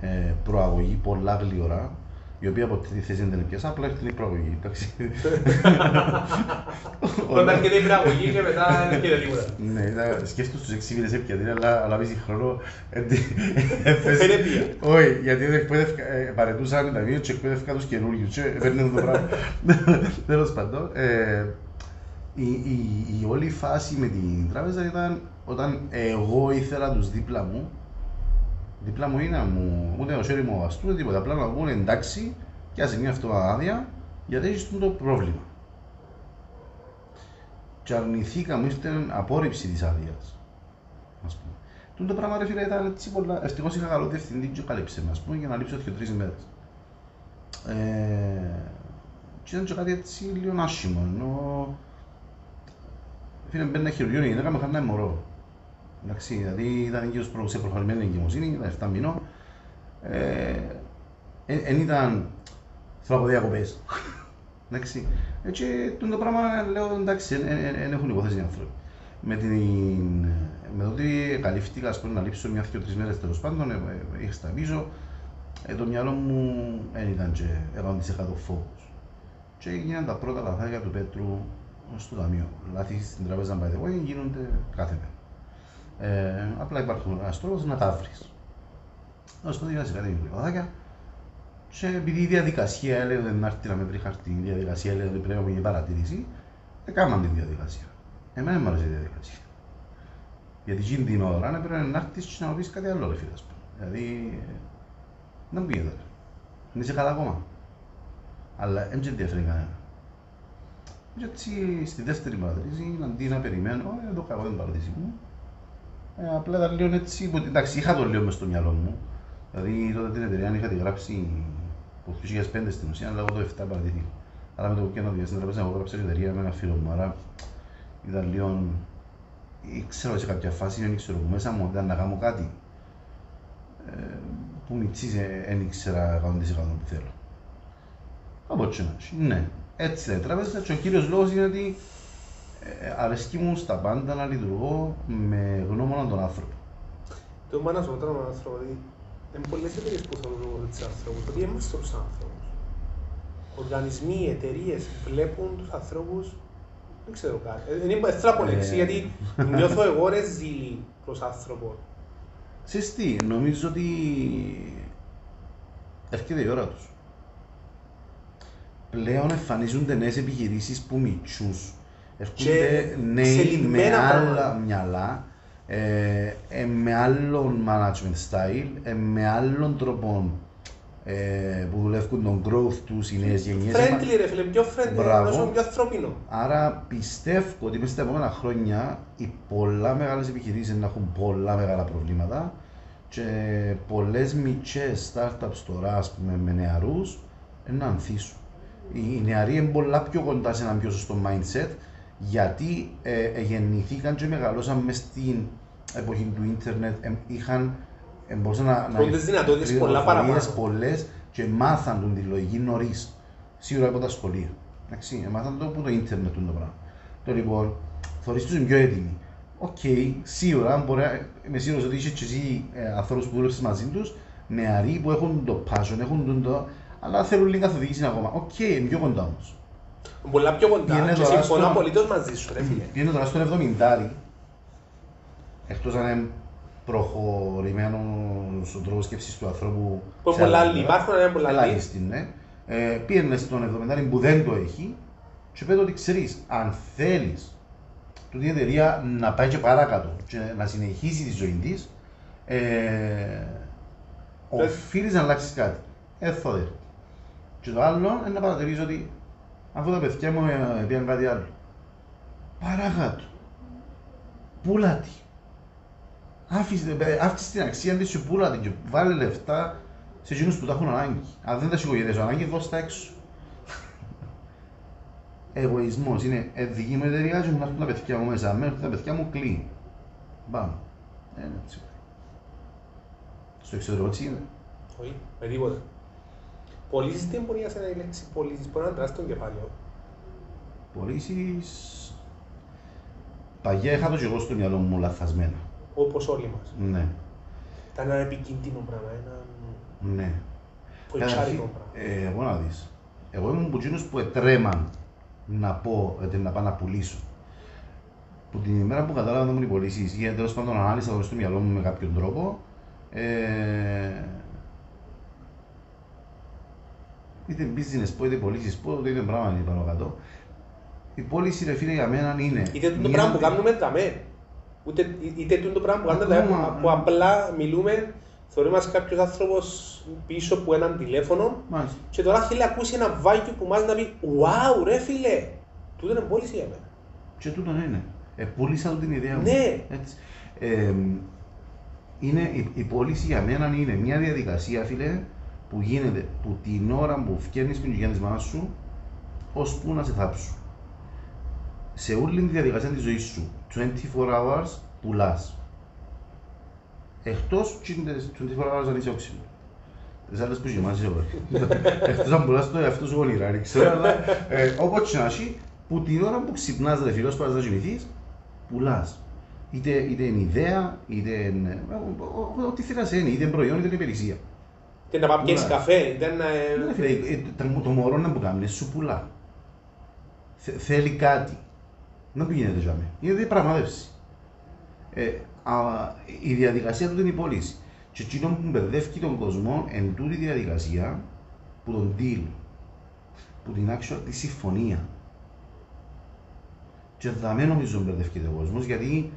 ε, προαγωγή πολλά γλυόρα, η οποία από τη θέση δεν πιάσα, απλά ήρθε η προαγωγή, εντάξει. Όταν έρχεται η πραγωγή και μετά δεν έρχεται τίποτα. Ναι, ήταν- σκέφτομαι στους έξι μήνες έπιατε, αλλά αλλά πίση χρόνο Δεν έπια. Όχι, γιατί δεν εκπαίδευκα, ε, παρετούσαν τα βίντεο και εκπαίδευκα τους καινούργιους και έπαιρνε το πράγμα. Τέλος πάντων, ε, η, η, η όλη φάση με την τράπεζα ήταν όταν εγώ ήθελα τους δίπλα μου, δίπλα μου είναι να μου, ούτε ο χέρι μου ο αστού, τίποτα, απλά να μου πούνε εντάξει, και άσε μια αυτοάδεια, γιατί έχεις το πρόβλημα. Και αρνηθήκα μου, ήρθε απόρριψη της άδειας. Ας πούμε. Τούν το πράγμα ρε φίλε ήταν έτσι πολλά. Ευτυχώς είχα καλό διευθυντή και κάλυψε με, ας πούμε, για να λείψω και τρεις ημέρες. Ε, και ήταν και κάτι έτσι λίγο άσχημο, ενώ φίλε μπαίνει ένα χειρουργείο η γυναίκα με χάνει ένα μωρό. Εντάξει, δηλαδή ήταν εκεί ως σε προχωρημένη εγκυμοσύνη, ήταν 7 μηνών. Δεν ήταν θέλω από διακοπές. Εντάξει, έτσι το πράγμα λέω εντάξει, δεν έχουν υποθέσει οι άνθρωποι. Με, την, με το ότι καλύφθηκα ας πούμε, να λείψω μια δύο τρεις μέρες τέλος πάντων, ε, ε, είχα στα πίσω, ε, το μυαλό μου δεν ήταν και 100% φόβος. Και έγιναν τα πρώτα λαθάκια του Πέτρου στο ταμείο. Λάθη στην τραπέζα by the way γίνονται κάθε μέρα. Ε, απλά υπάρχουν ένα τρόπο να τα βρεις. Ω το διαβάζει κάτι λαθάκια. Και επειδή η διαδικασία έλεγε ότι να έρθει να με βρει χαρτί, η διαδικασία έλεγε ότι πρέπει να γίνει παρατήρηση, έκαναν τη διαδικασία. Εμένα δεν μου αρέσει η διαδικασία. Γιατί εκείνη την ώρα έπρεπε να έρθεις και να μου πεις κάτι άλλο, ρε φίλε. Δηλαδή, δεν πήγε τώρα. Δεν είσαι καλά ακόμα. Αλλά δεν σε ενδιαφέρει κανένα. Και έτσι στη δεύτερη παρατήρηση, αντί να περιμένω, ε, εδώ κάνω την παρατήρηση μου. Ε, απλά ήταν λίγο έτσι, εντάξει, είχα το λίγο μες στο μυαλό μου. Δηλαδή τότε την εταιρεία είχα τη γράψει από το 2005 στην ουσία, αλλά εγώ το 7 παρατηρήθηκα. Αλλά με το που έκανα στην τραπέζα, εγώ γράψα την εταιρεία με ένα φίλο μου, άρα ήταν λίγο... Ήξερα σε κάποια φάση, δεν ήξερα που μέσα μου ήταν να κάνω κάτι. Ε, που μητσίζει, δεν ήξερα 100% που θέλω. Από έτσι να Ναι, έτσι λέει τράπεζα και ο κύριος λόγος είναι ότι ε, αρέσκει μου στα πάντα να λειτουργώ με γνώμονα τον άνθρωπο. Το μάνα σου όταν τον άνθρωπο, δηλαδή, είναι πολλές εταιρείες που θέλουν τους ανθρώπους, γιατί είμαστε τους άνθρωπους. Οργανισμοί, εταιρείες βλέπουν τους ανθρώπους, δεν ξέρω κάτι. Δεν είμαι εθραπολέξη, γιατί νιώθω εγώ ρε ζήλι προς άνθρωπο. Ξέρεις τι, νομίζω ότι έρχεται η ώρα τους πλέον εμφανίζονται νέες επιχειρήσεις που μητσούς. Έρχονται νέοι με άλλα μυαλά, ε, ε, με άλλον management style, ε, με άλλον τρόπο ε, που δουλεύουν τον growth τους οι νέες γενιές. Friendly, ρε φίλε, πιο friendly, Μπράβο. πιο ανθρώπινο. Άρα πιστεύω ότι μέσα στα επόμενα χρόνια οι πολλά μεγάλες επιχειρήσεις να έχουν πολλά μεγάλα προβλήματα και πολλές μικρέ startups τώρα, ας πούμε, με νεαρούς να ανθίσουν οι νεαροί είναι πολλά πιο κοντά σε ένα πιο σωστό mindset γιατί ε, ε, γεννηθήκαν και μεγαλώσαν μες στην εποχή του ίντερνετ, ε, είχαν ε, μπορούσαν να, να δυνατότητες πολλά παραπάνω. πολλές και μάθαν τον τη λογική νωρίς. Σίγουρα από τα σχολεία. Εντάξει, μάθαν το από το ίντερνετ το πράγμα. Το λοιπόν, θεωρείς τους πιο έτοιμοι. OK, okay, σίγουρα μπορεί, είμαι σίγουρος ότι είσαι και εσύ ε, ανθρώπους που δούλεψες μαζί τους, νεαροί που έχουν το passion, έχουν το, αλλά θέλουν λίγα καθοδήγηση ακόμα. OK, okay, είναι πιο κοντά όμως. Πολλά πιο κοντά Πήγαινε και συμφωνώ απολύτως μαζί σου, ρε φίλε. Πήγαινε τώρα στον 70 εκτός αν είναι προχωρημένο στον τρόπο σκέψης του ανθρώπου. Που πολλά άλλοι υπάρχουν, είναι πολλά άλλοι. ναι. Ε, πήγαινε στον 70 που δεν το έχει και πέτω ότι ξέρεις, αν θέλεις τούτη η εταιρεία να πάει και παράκατω και να συνεχίσει τη ζωή της, ε, οφείλεις να αλλάξεις κάτι. Ε, και το άλλο είναι να παρατηρήσω ότι αφού τα παιδιά μου πήγαν κάτι άλλο. Παρακάτω. Πούλα τη. Άφησε την αξία της και πούλα την και βάλε λεφτά σε εκείνους που τα έχουν ανάγκη. Αν δεν τα σηκωγετές ανάγκη, δώσ' τα έξω. Εγωισμός είναι ε, δική μου εταιρεία και να έρθουν τα παιδιά μου μέσα. Μέχρι τα παιδιά μου κλείνει. Πάμε. Είναι έτσι. Στο εξωτερικό τι είναι. Όχι, με τίποτα. Πωλήσεις δεν μπορεί να σε η λέξη πωλήσεις, μπορεί να δράσει τον κεφάλαιο; Πωλήσεις... Παγιά είχα το και εγώ στο μυαλό μου λαθασμένα. Όπως όλοι μας. Ναι. Ήταν ένα επικίνδυνο πράγμα, ένα... Ναι. Κοτσάρικο πράγμα. Ε, εγώ να δεις. Εγώ ήμουν από εκείνους που ετρέμαν να πω, ότι να πάω να πουλήσω. Που την ημέρα που κατάλαβα να μου οι πωλήσεις, γιατί τέλος πάντων ανάλυσα το στο μυαλό μου με κάποιον τρόπο, ε, είτε business πω είτε πωλήσεις πω, το ίδιο πράγμα είναι πάνω κάτω. Η πώληση ρε φίλε για μένα είναι... Είτε το πράγμα που κάνουμε δαμέ. Ούτε, είτε το πράγμα που κάνουμε δαμέ, που απλά μιλούμε, θεωρεί μας κάποιος άνθρωπος πίσω από έναν τηλέφωνο Μάλιστα. και τώρα θέλει ακούσει ένα βάγιο που μας να πει «Wow ρε φίλε, τούτο είναι πώληση για μένα». Και τούτο είναι. Ε, πούλησα την ιδέα μου. Ναι. Έτσι. Ε, είναι, η, η πώληση για μένα είναι μια διαδικασία, φίλε, που γίνεται που την ώρα που φτιάχνει την οικογένεια τη μάνα σου ώσπου να σε θάψουν. Σε όλη τη διαδικασία τη ζωή σου, 24 hours πουλά. Εκτό 24 hours αν είσαι όξινο. Τι άλλε που γεμάζει όλα. Εκτό αν πουλά το εαυτό σου όνειρα, δεν ξέρω, αλλά ε, όπω και να έχει, που την ώρα που ξυπνά, ρε φίλο, πα να κοιμηθεί, πουλά. Είτε, είτε είναι ιδέα, είτε είναι. ε, ο- ο- Ό,τι θέλει να είναι, είτε είναι προϊόν, είτε είναι υπηρεσία. Και να πάμε πιέσεις Πουλάς. καφέ, ήταν να... Ναι, φίλε, ε, το- το μωρό να που κάνει, σου πουλά. Θε- Θέλει κάτι. Να που γίνεται για μένα. Είναι διαπραγμάτευση. Ε, α, η διαδικασία του είναι η πώληση. Και εκείνο που μπερδεύει τον κόσμο εν τούτη διαδικασία που τον deal, που την actual τη συμφωνία. Και δεν νομίζω μπερδεύει ο κόσμος γιατί.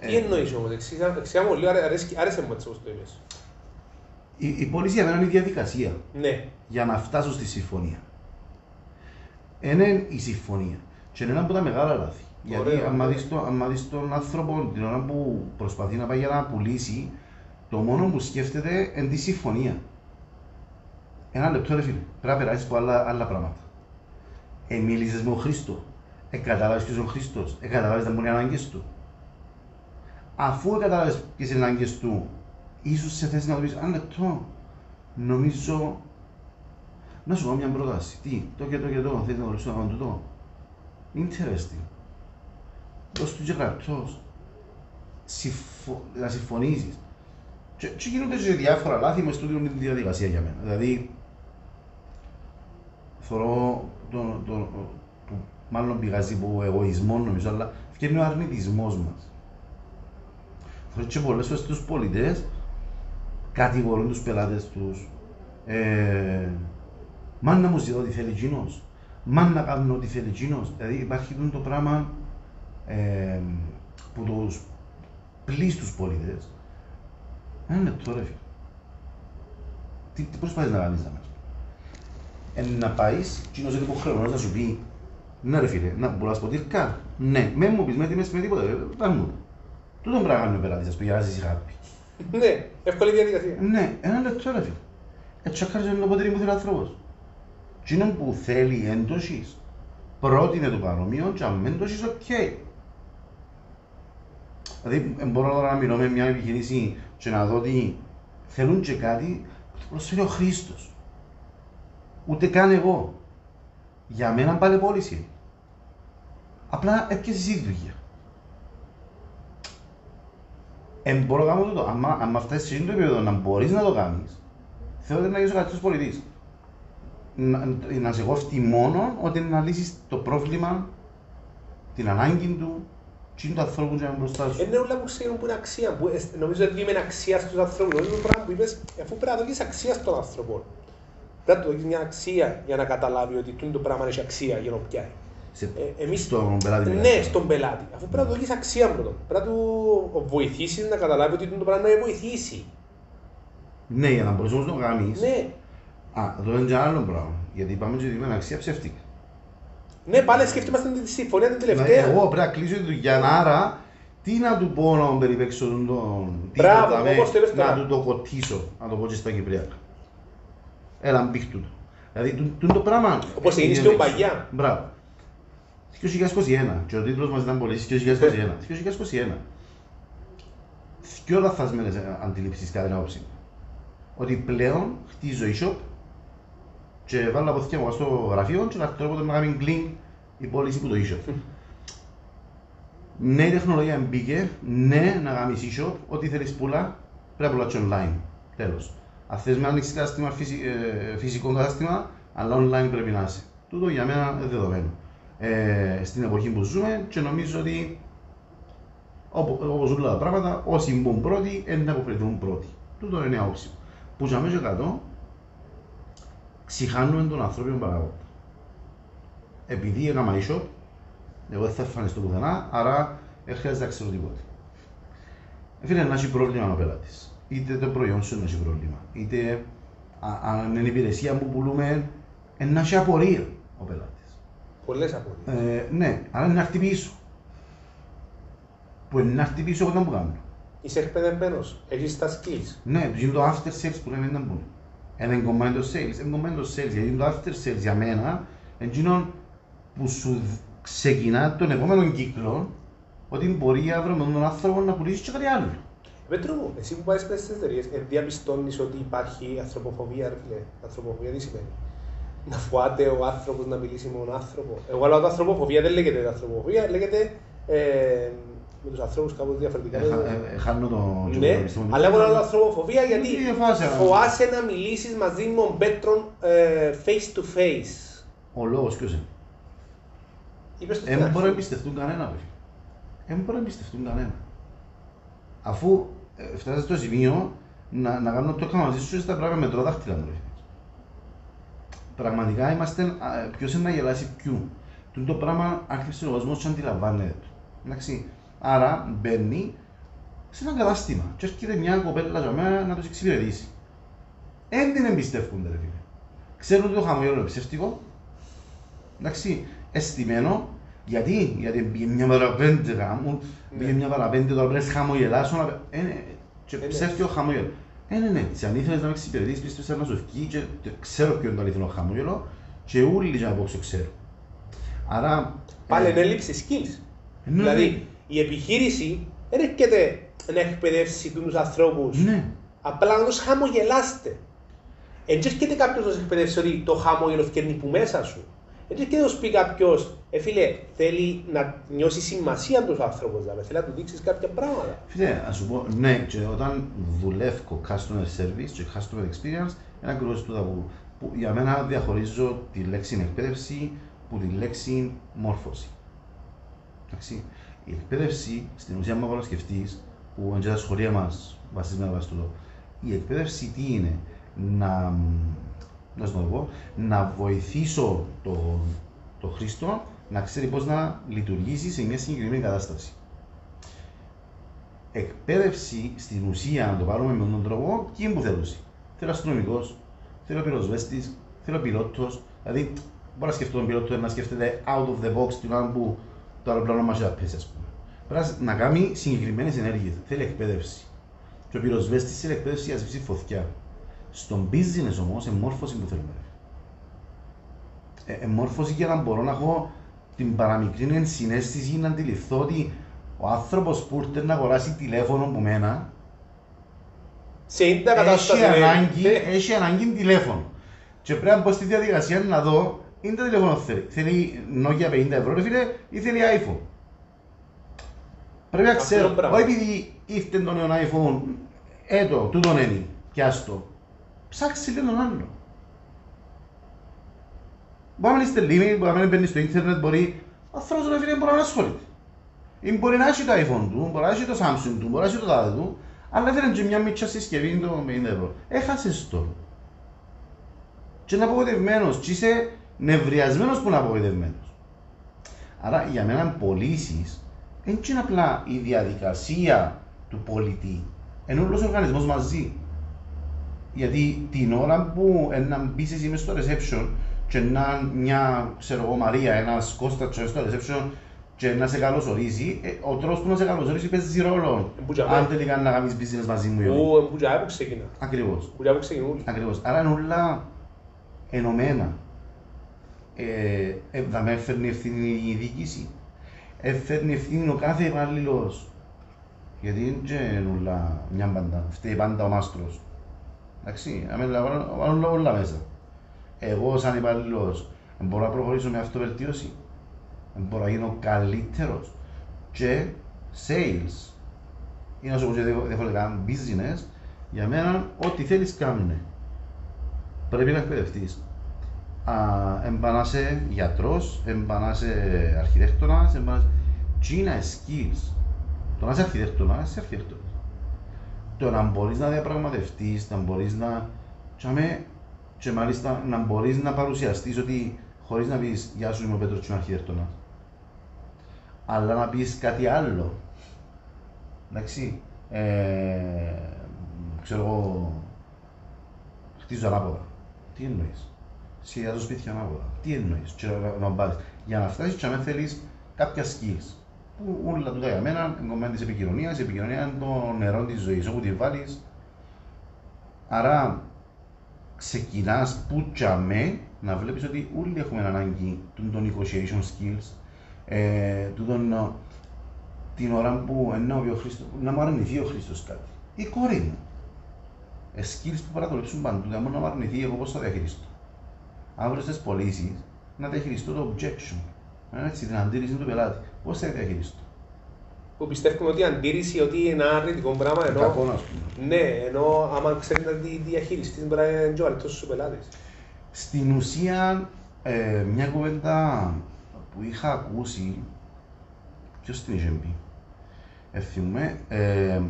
Τι ε, εννοείς όμως, εξήγα εξήγα μου λίγο, αρέσκει- άρεσε μου έτσι όπως το είπες. Η, η πώληση για μένα είναι η διαδικασία. Ναι, για να φτάσω στη συμφωνία. Είναι η συμφωνία. Και είναι ένα από τα μεγάλα λάθη. Γιατί Ωραίο, άμα ωραίο. δεις, το, άμα δεις τον άνθρωπο την ώρα που προσπαθεί να πάει για να πουλήσει, το μόνο που σκέφτεται είναι τη συμφωνία. Ένα λεπτό ρε φίλε, πρέπει να περάσεις από άλλα, άλλα πράγματα. Ε, μίλησες με τον Χρήστο. Ε, κατάλαβες ποιος είναι ο Χριστός. Ε, κατάλαβες τα μόνοι ανάγκες του. Αφού κατάλαβες ποιες είναι οι ανάγκες του, ίσως σε θέση να του πεις, ένα λεπτό, νομίζω να σου κάνω μια πρόταση. Τι, το και το και το, θέλεις να γνωρίσω να κάνω τούτο. Interesting. Δώσ' του και γραπτός. Συμφω... Να συμφωνήσεις. Και, και γίνονται και διάφορα λάθη μες τούτη τη διαδικασία για μένα. Δηλαδή, θεωρώ τον, τον, που μάλλον πηγάζει από εγωισμό νομίζω, αλλά φτιάχνει ο αρνητισμός μας. Θεωρώ και πολλές φορές τους πολιτές κατηγορούν τους πελάτες τους. Ε, Μαν να μου ζητώ ό,τι θέλει εκείνος. Μαν να κάνω ό,τι θέλει εκείνος. Δηλαδή υπάρχει τούτο το πράγμα ε, που τους πλήσει τους πολίτες. Ένα λεπτό ρε φίλε. Τι, τι προσπαθείς να κάνεις να μας ε, να πάεις, εκείνος είναι υποχρεωμένος να σου πει ναι ρε φίλε, να πουλάς ποτήρκα. Ναι, με μου πεις, με τιμές με τίποτα, ε, πάνε μου. Τούτο πρέπει να κάνουμε πελάτης, ας πούμε, για να ζήσει happy. Ναι, εύκολη διαδικασία. Ναι, ένα λεπτό ρε φίλε. Έτσι ακάρι είναι το ποτήρι που θέλει ο άνθρωπος. Τι είναι που θέλει έντοσης, πρότεινε το παρομοίο και αν έντοσης, οκ. Δηλαδή, ε, μπορώ τώρα να μιλώ με μια επιχειρήση και να δω ότι θέλουν και κάτι που το προσφέρει ο Χρήστος. Ούτε καν εγώ. Για μένα πάλι πώληση. Απλά έπιασες εσύ τη δουλειά. Ε, μπορώ να κάνω τούτο. Αν, αν φτάσεις σε αυτό το επίπεδο να μπορείς να το κάνεις, θεωρώ ότι να γίνεις ο καλύτερος πολιτής. Να, να σε κόφτει μόνο ότι να λύσεις το πρόβλημα, την ανάγκη του, τι είναι το ανθρώπου που είναι μπροστά σου. Είναι όλα που ξέρουν που είναι αξία. Που ε, νομίζω ότι δίνουμε αξία στους ανθρώπους. Νομίζω το πράγμα που είπες, αφού πρέπει να δώσεις αξία στον άνθρωπο. Πρέπει να του δώσεις μια αξία για να καταλάβει ότι τούτο το πράγμα έχει αξία για να το πιάει. Σε, Ε, εμείς- στον πελάτη Ναι, μιλάς. στον πελάτη. Αφού πρέπει να του δώσεις αξία πρώτον. Πρέπει να του βοηθήσεις να καταλάβει ότι τούτο το πράγμα να βοηθήσει. Ναι, για να μπορείς όμως να το κάνεις. Ναι, Α, εδώ είναι και ένα άλλο πράγμα. Γιατί είπαμε ότι είναι αξία ψεύτικα. ναι, πάλι σκεφτόμαστε τη συμφωνία την Δηλαδή, τελευταία. εγώ πρέπει να κλείσω τη δουλειά, άρα τι να του πω να τον περιπέξω τον τον Μπράβο, τίποτα, με, όπως το είπες να τώρα. του το κοτίσω, να το πω και στα Κυπριακά. Έλα μπήχ τούτο. Δηλαδή, τού- τούτο το πράγμα... Όπως είναι έγινε στην έξω. Παγιά. Μπράβο. 2021 και ο τίτλος μας ήταν πολύ 2021. 2021. Δυο λαθασμένες ε, αντιλήψεις κατά την άποψη μου. Ότι πλέον χτίζω e-shop και βάλω από θεία μου στο γραφείο και να χτω όποτε να κάνει κλινγκ η πώληση που το e-shop. Ναι, η τεχνολογία μπήκε, ναι, να κάνεις e-shop, ό,τι θέλεις πουλά, πρέπει να πουλάς online. Τέλος. Αν θες να ανοίξεις κατάστημα, φυσι- ε, φυσικό κατάστημα, αλλά online πρέπει να είσαι. Τούτο για μένα είναι δεδομένο. Ε, στην εποχή που ζούμε και νομίζω ότι Όπω όπως όλα τα πράγματα, όσοι μπουν πρώτοι, είναι να αποφερθούν πρώτοι. Τούτο είναι η άποψη μου. Που για μέσα κάτω, ξηχάνουμε τον ανθρώπινο παράγοντα. Επειδή έκανα e-shop, εγώ δεν θα εμφανιστώ πουθενά, άρα δεν χρειάζεται να ξέρω τίποτα. Ε, Φίλε, να έχει πρόβλημα ο πελάτης. Είτε το προϊόν σου να έχει πρόβλημα, είτε α- αν είναι η υπηρεσία που πουλούμε, ε, να έχει απορία ο πελάτης. Πολλές απορίες. Ε, ναι, άρα είναι να χτυπήσω. Που είναι να χτυπήσω όταν που κάνω. Είσαι εκπαιδευμένος, έχεις τα skills. Ναι, του γίνει το after sales που λέμε να μπουν. Ένα είναι κομμάτι το sales, είναι κομμάτι το sales, γιατί το after sales για μένα, εκείνο που σου ξεκινά τον επόμενο κύκλο ότι μπορεί αύριο με τον άνθρωπο να πουλήσεις και κάτι άλλο. Πέτρο μου, εσύ που πάεις στις εταιρείες, ε, διαπιστώνεις ότι υπάρχει ανθρωποφοβία, ρε φίλε. Ανθρωποφοβία τι σημαίνει; Να φοβάται ο άνθρωπος να μιλήσει με τον άνθρωπο. Εγώ λέω ότι ανθρωποφοβία δεν λέγεται ανθρωποφοβία, λέγεται ε, με τους ανθρώπους κάπως διαφορετικά. Ε, ε, ε, χάνω το Ναι, αλλά εγώ λέω ανθρωποφοβία γιατί φοβάσαι να μιλήσεις μαζί με τον Πέτρον face to face. Ο λόγος ποιος είναι; Δεν μπορεί να εμπιστευτούν κανένα. Δεν μπορεί να εμπιστευτούν κανένα. Αφού φτάσει στο σημείο να, να κάνω το μαζί σου στα πράγματα με τρόδαχτυλα μου. Πραγματικά είμαστε, ποιος είναι να γελάσει ποιου. Τον το πράγμα άρχισε ο κόσμο να αντιλαμβάνεται. Εντάξει. Άρα μπαίνει σε ένα κατάστημα και έρχεται μια κοπέλα για μένα να τους εξυπηρετήσει. Δεν την εμπιστεύονται, ρε φίλε. Ξέρουν ότι το χαμόγελο είναι ψεύτικο. Εντάξει, αισθημένο. Γιατί, γιατί πήγε μια παραπέντε γάμου, πήγε ναι. μια παραπέντε τώρα πρέπει να χαμογελάσω, ε, ναι, και ε, ναι. ψεύτικο χαμόγελο. Ε, ναι, ναι, αν ήθελες να με εξυπηρετήσεις, πίστεψα να σου βγει και ξέρω ποιο είναι το αληθινό χαμόγελο και όλοι για να πω ξέρω. Άρα... Πάλι είναι έλλειψη skills. Δηλαδή, η επιχείρηση δεν έρχεται να εκπαιδεύσει τους ανθρώπους. Ναι. Απλά να τους χαμογελάστε. Έτσι έρχεται κάποιος να σα εκπαιδεύσει ότι το χαμόγελο φτιάχνει που μέσα σου. Έτσι έρχεται να σου πει κάποιος, ε φίλε, θέλει να νιώσει σημασία τους άνθρωπος, δηλαδή θέλει να του δείξεις κάποια πράγματα. Φίλε, ας σου πω, ναι, και όταν δουλεύω customer service και customer experience, ένα ακριβώς τούτα που, που για μένα διαχωρίζω τη λέξη εκπαίδευση που τη λέξη μόρφωση. Εντάξει. Η εκπαίδευση, στην ουσία, μου να σκεφτείς, που είναι τα σχολεία μας βασισμένα βάσει τούτο, η εκπαίδευση τι είναι, να, να, σου το πω, να βοηθήσω το, το Χρήστο να ξέρει πώς να λειτουργήσει σε μια συγκεκριμένη κατάσταση. Εκπαίδευση στην ουσία, να το πάρουμε με τον τρόπο, και είναι που θέλω. Θέλω αστυνομικός, θέλω πυροσβέστης, θέλω πιλότος. Δηλαδή, μπορεί να σκεφτώ τον πιλότο να σκέφτεται out of the box την ώρα που το αεροπλάνο μας θα πέσει, ας πούμε. Πρέπει να κάνει συγκεκριμένες ενέργειες. Θέλει εκπαίδευση. Και ο πυροσβέστης θέλει εκπαίδευση για να σβήσει φωτιά. Στον business όμως, εμόρφωση που θέλουμε. Ε, εμόρφωση για να μπορώ να έχω την παραμικρή ενσυναίσθηση να αντιληφθώ ότι ο άνθρωπος που ήρθε να αγοράσει τηλέφωνο από μένα σε έχει ανάγκη, έχει ανάγκη τηλέφωνο. Και πρέπει να μπω στη διαδικασία να δω είναι το τηλέφωνο θέλει. Θέλει Nokia 50 ευρώ, ρε φίλε, ή θέλει iPhone. Πρέπει να ξέρω, όχι επειδή ήρθε το νέο iPhone, έτο, τούτον είναι, πιάστο. Ψάξει λίγο τον άλλο. Μπορεί να είστε λίμι, μπορεί να μπαίνει στο ίντερνετ, μπορεί ο άνθρωπος να φίλε μπορεί να ασχολείται. Ή μπορεί να έχει το iPhone του, μπορεί να έχει το Samsung του, μπορεί να έχει το τάδε του, αλλά δεν είναι μια μίτσα συσκευή το 50 ευρώ. Έχασες το. Και είναι απογοητευμένος και είσαι νευριασμένος που είναι απογοητευμένος. Άρα για μένα πωλήσεις δεν είναι απλά η διαδικασία του πολιτή, είναι όλος ο οργανισμός μαζί. Γιατί την ώρα που να μπει εσύ μες στο reception και να μια, ξέρω εγώ, Μαρία, ένας Κώστας στο reception και να σε καλωσορίζει, ε, ο τρόπος που να σε καλωσορίζει παίζει ρόλο. Αν τελικά να κάνεις business μαζί μου. Ο εμπούτζα που ξεκινά. Ακριβώς. Ακριβώς. Άρα είναι όλα ενωμένα ε, ε, με έφερνε ευθύνη η διοίκηση. Έφερνε ευθύνη ο κάθε υπάλληλος. Γιατί είναι όλα μια μπάντα. Φταίει πάντα ο μάστρος. Εντάξει, βάλω όλα μέσα. Εγώ σαν υπάλληλο μπορώ να προχωρήσω με αυτοβελτίωση. Μπορώ να γίνω καλύτερος. Και sales. Είναι όσο πω διαφορετικά business. Για μένα, ό,τι θέλεις κάνουν. Πρέπει να εκπαιδευτείς εμπανάσε γιατρός, εμπανάσε αρχιτέκτονας, εμπανάσε... Τι είναι skills; Το να είσαι αρχιτέκτονας, είσαι αρχιτέκτονας. Το να μπορείς να διαπραγματευτείς, να μπορείς να... Και μάλιστα να μπορείς να παρουσιαστείς ότι χωρίς να πεις «Γεια σου, είμαι ο Πέτρος και είμαι αρχιτέκτονας». Αλλά να πεις κάτι άλλο. Εντάξει. Ε, ξέρω εγώ, χτίζω ανάποδα. Τι εννοείς; Σχεδιάζω σπίτια ανάποδα. Τι εννοείς, να Για να φτάσεις, και αν θέλεις κάποια skills. Που όλα τούτα για μένα είναι κομμάτι της επικοινωνίας. Η επικοινωνία είναι το νερό της ζωής. Όπου τη βάλεις. Άρα, ξεκινάς που τζαμέ να βλέπεις ότι όλοι έχουμε ανάγκη των negotiation skills, ε, τούτον, ε, την ώρα που ενώ ο Χρήστος, να μου αρνηθεί ο Χρήστος κάτι. Η κόρη μου. Ε, skills που παραδολέψουν παντού, δεν μπορεί να μου αρνηθεί εγώ πώς θα διαχειριστώ. Αύριο στις πωλήσεις, να διαχειριστώ το objection. Ε, έτσι, την αντίρρηση του πελάτη. Πώς θα διαχειριστώ. Που πιστεύουμε ότι η αντίρρηση ότι είναι ένα αρνητικό πράγμα ενώ. Κακό, ας πούμε. Ναι, ενώ άμα ξέρει να τη διαχειριστεί, μπορεί να είναι και ο αληθό στους πελάτες. Στην ουσία, ε, μια κουβέντα που είχα ακούσει, ποιος την είχε πει, ευθυμούμε, ε,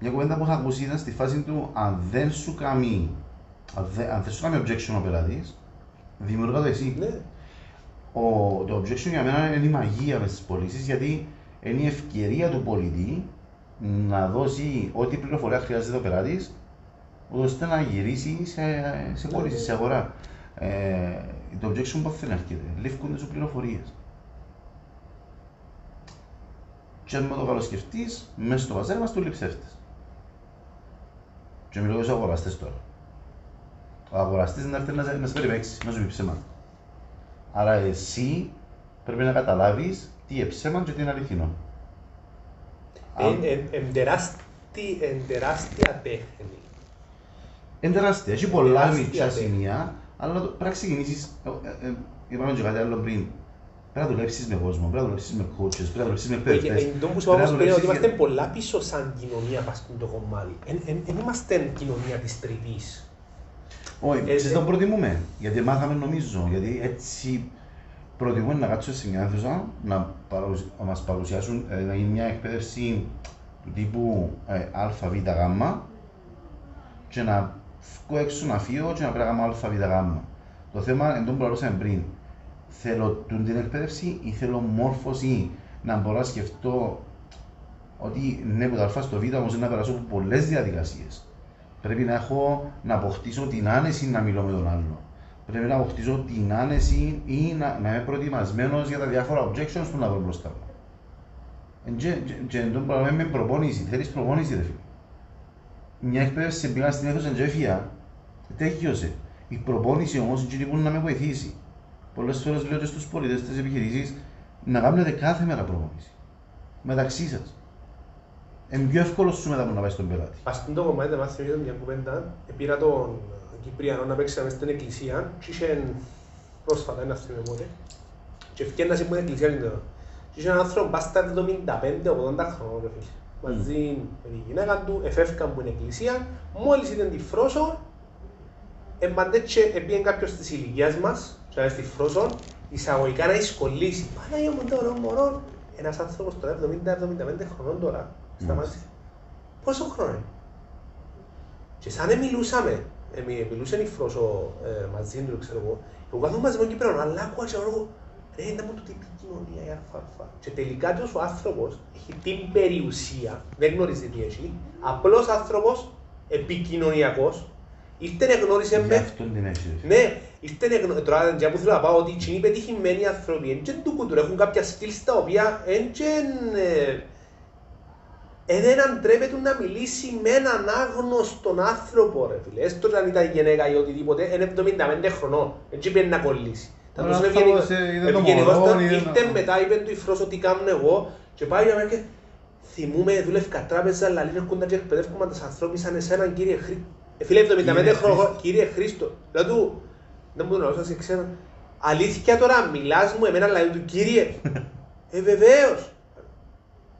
μια κουβέντα που είχα ακούσει ήταν στη φάση του αν δεν σου κάνει, αν δεν, αν δεν σου κάνει objection ο πελάτης, δημιουργά το εσύ. Ναι. Ο, το objection για μένα είναι η μαγεία μες στις πωλήσεις γιατί είναι η ευκαιρία του πολιτή να δώσει ό,τι πληροφορία χρειάζεται ο πελάτης ώστε να γυρίσει σε, σε πώληση, σε αγορά. Ε, το objection πώς δεν έρχεται, λήφκονται σου πληροφορίες. Και αν με το καλοσκεφτείς, μέσα στο παζάρι μας του λειψεύτες. Και μιλώ για τους αγοραστές τώρα. Ο αγοραστής να έρθει να σε, να σε περιπέξει, να σου πει ψέματα. Άρα εσύ πρέπει να καταλάβεις τι είναι ψέμα και τι είναι αληθινό. Αν- Είναι τεράστια τέχνη. Είναι τεράστια, έχει πολλά Τεράστια μικρά τέχνη. σημεία, αλλά το- πρέπει να ξεκινήσεις, ε, ε, είπαμε και κάτι άλλο πριν, πρέπει να δουλέψεις με κόσμο, πρέπει να δουλέψεις με coaches, πρέπει να δουλέψεις με εκπαιδευτές. Εν τω που σου πρέπει να όμως πριν δουλέψεις ότι είμαστε για- πολλά πίσω σαν κοινωνία πας στο κομμάτι. Δεν είμαστε κοινωνία της τρυπής. Όχι, Ε, εσείς ε, το προτιμούμε, γιατί μάθαμε νομίζω, γιατί έτσι προτιμούν να κάτσουν σε μια αίθουσα, να, παρουσ... να μας παρουσιάσουν, ε, να γίνει μια εκπαίδευση του τύπου ε, α, β, γ και να βγω έξω να φύγω και να πρέπει να κάνω α, β, γ. Το θέμα εν τω που λαλούσαμε πριν, θέλω τούτη την εκπαίδευση ή θέλω μόρφωση να μπορώ να σκεφτώ ότι ναι, που το α στο β όμως είναι να περάσω από πολλές διαδικασίες. Πρέπει να έχω να αποκτήσω την άνεση να μιλώ με τον άλλο. Πρέπει να αποκτήσω την άνεση ή να, να είμαι προετοιμασμένος για τα διάφορα objections που να βρω μπροστά μου. Εν Και, και, και εν τω πράγμα με προπόνηση. Θέλεις προπόνηση, ρε φίλε. Μια εκπαίδευση πήγα στην αίθουσα και έφυγα. Τέχιωσε. Η προπόνηση όμως είναι εκείνη που να με βοηθήσει. Πολλές φορές λέω και στους πολιτές της επιχειρήσεις να κάνετε κάθε μέρα προπόνηση. Μεταξύ σας. Είναι πιο εύκολο σου μετά που να πάει στον πελάτη. Ας πούμε το κομμάτι να θυμίζω μια κουβέντα, πήρα τον Κυπριανό να παίξει μες στην εκκλησία και είχε πρόσφατα ένα θυμίο πότε και ευκαιρνάς από την εκκλησία και τώρα. Και είχε έναν άνθρωπο πας στα 75-80 χρονών ρε φίλε. Μαζί με τη γυναίκα του, εφεύκαν από την εκκλησία, μόλις ήταν τη Φρόσο, εμπαντέτσε επίεν κάποιος της ηλικίας μας, και στη Φρόσο, εισαγωγικά να εσκολήσει. Παναγία μου τώρα, μωρό, ένας άνθρωπος τώρα 70-75 χρονών τώρα, σταμάτησε. Πόσο χρόνο είναι; Και σαν να μιλούσαμε, ε, μι- μιλούσε η Φρόσο ε, μαζί του, ξέρω εγώ, εγώ κάθομαι μαζί με τον Κυπρέον, αλλά άκουα και εγώ, ρε, είναι μου τούτη επικοινωνία, η αλφα-αλφα. Και τελικά τόσο ο άνθρωπος έχει την περιουσία, δεν γνωρίζει τι έχει, απλός άνθρωπος, επικοινωνιακός, ήρθε να γνώρισε Γι' με, αυτό την έχει. ρε φίλε. ναι, ήρθε να γνω... τώρα για που θέλω να πάω ότι οι πετυχημένοι άνθρωποι είναι και του κουτουρ, έχουν κάποια skills τα οποία είναι και ε, δεν αντρέπεται να μιλήσει με έναν άγνωστον άνθρωπο ρε φίλε. Έστω και αν ήταν γυναίκα ή οτιδήποτε, είναι 75 χρονών, έτσι πήγαινε να κολλήσει. Θα Ο τόσο άνθρωπος, ευγενικός- ε, είδε το ευγενικός μωρό, ήταν, είδε ήρθε το- μετά, είπε του η Φρόσο τι κάνω εγώ και πάει για μένα και θυμούμαι, δούλευκα τράπεζα, αλλά είναι κοντά και εκπαιδεύκουμε τους ανθρώπους σαν εσέναν κύριε Χρήστο. Ε, Φίλε, 75 Κύριε χρόνο, Χρήστο. κύριε Χρήστο. Δηλαδή του, δεν μου τον σε ξέρω. Αλήθεια τώρα, μιλάς μου εμένα, δηλαδή του κύριε. ε, βεβαίως.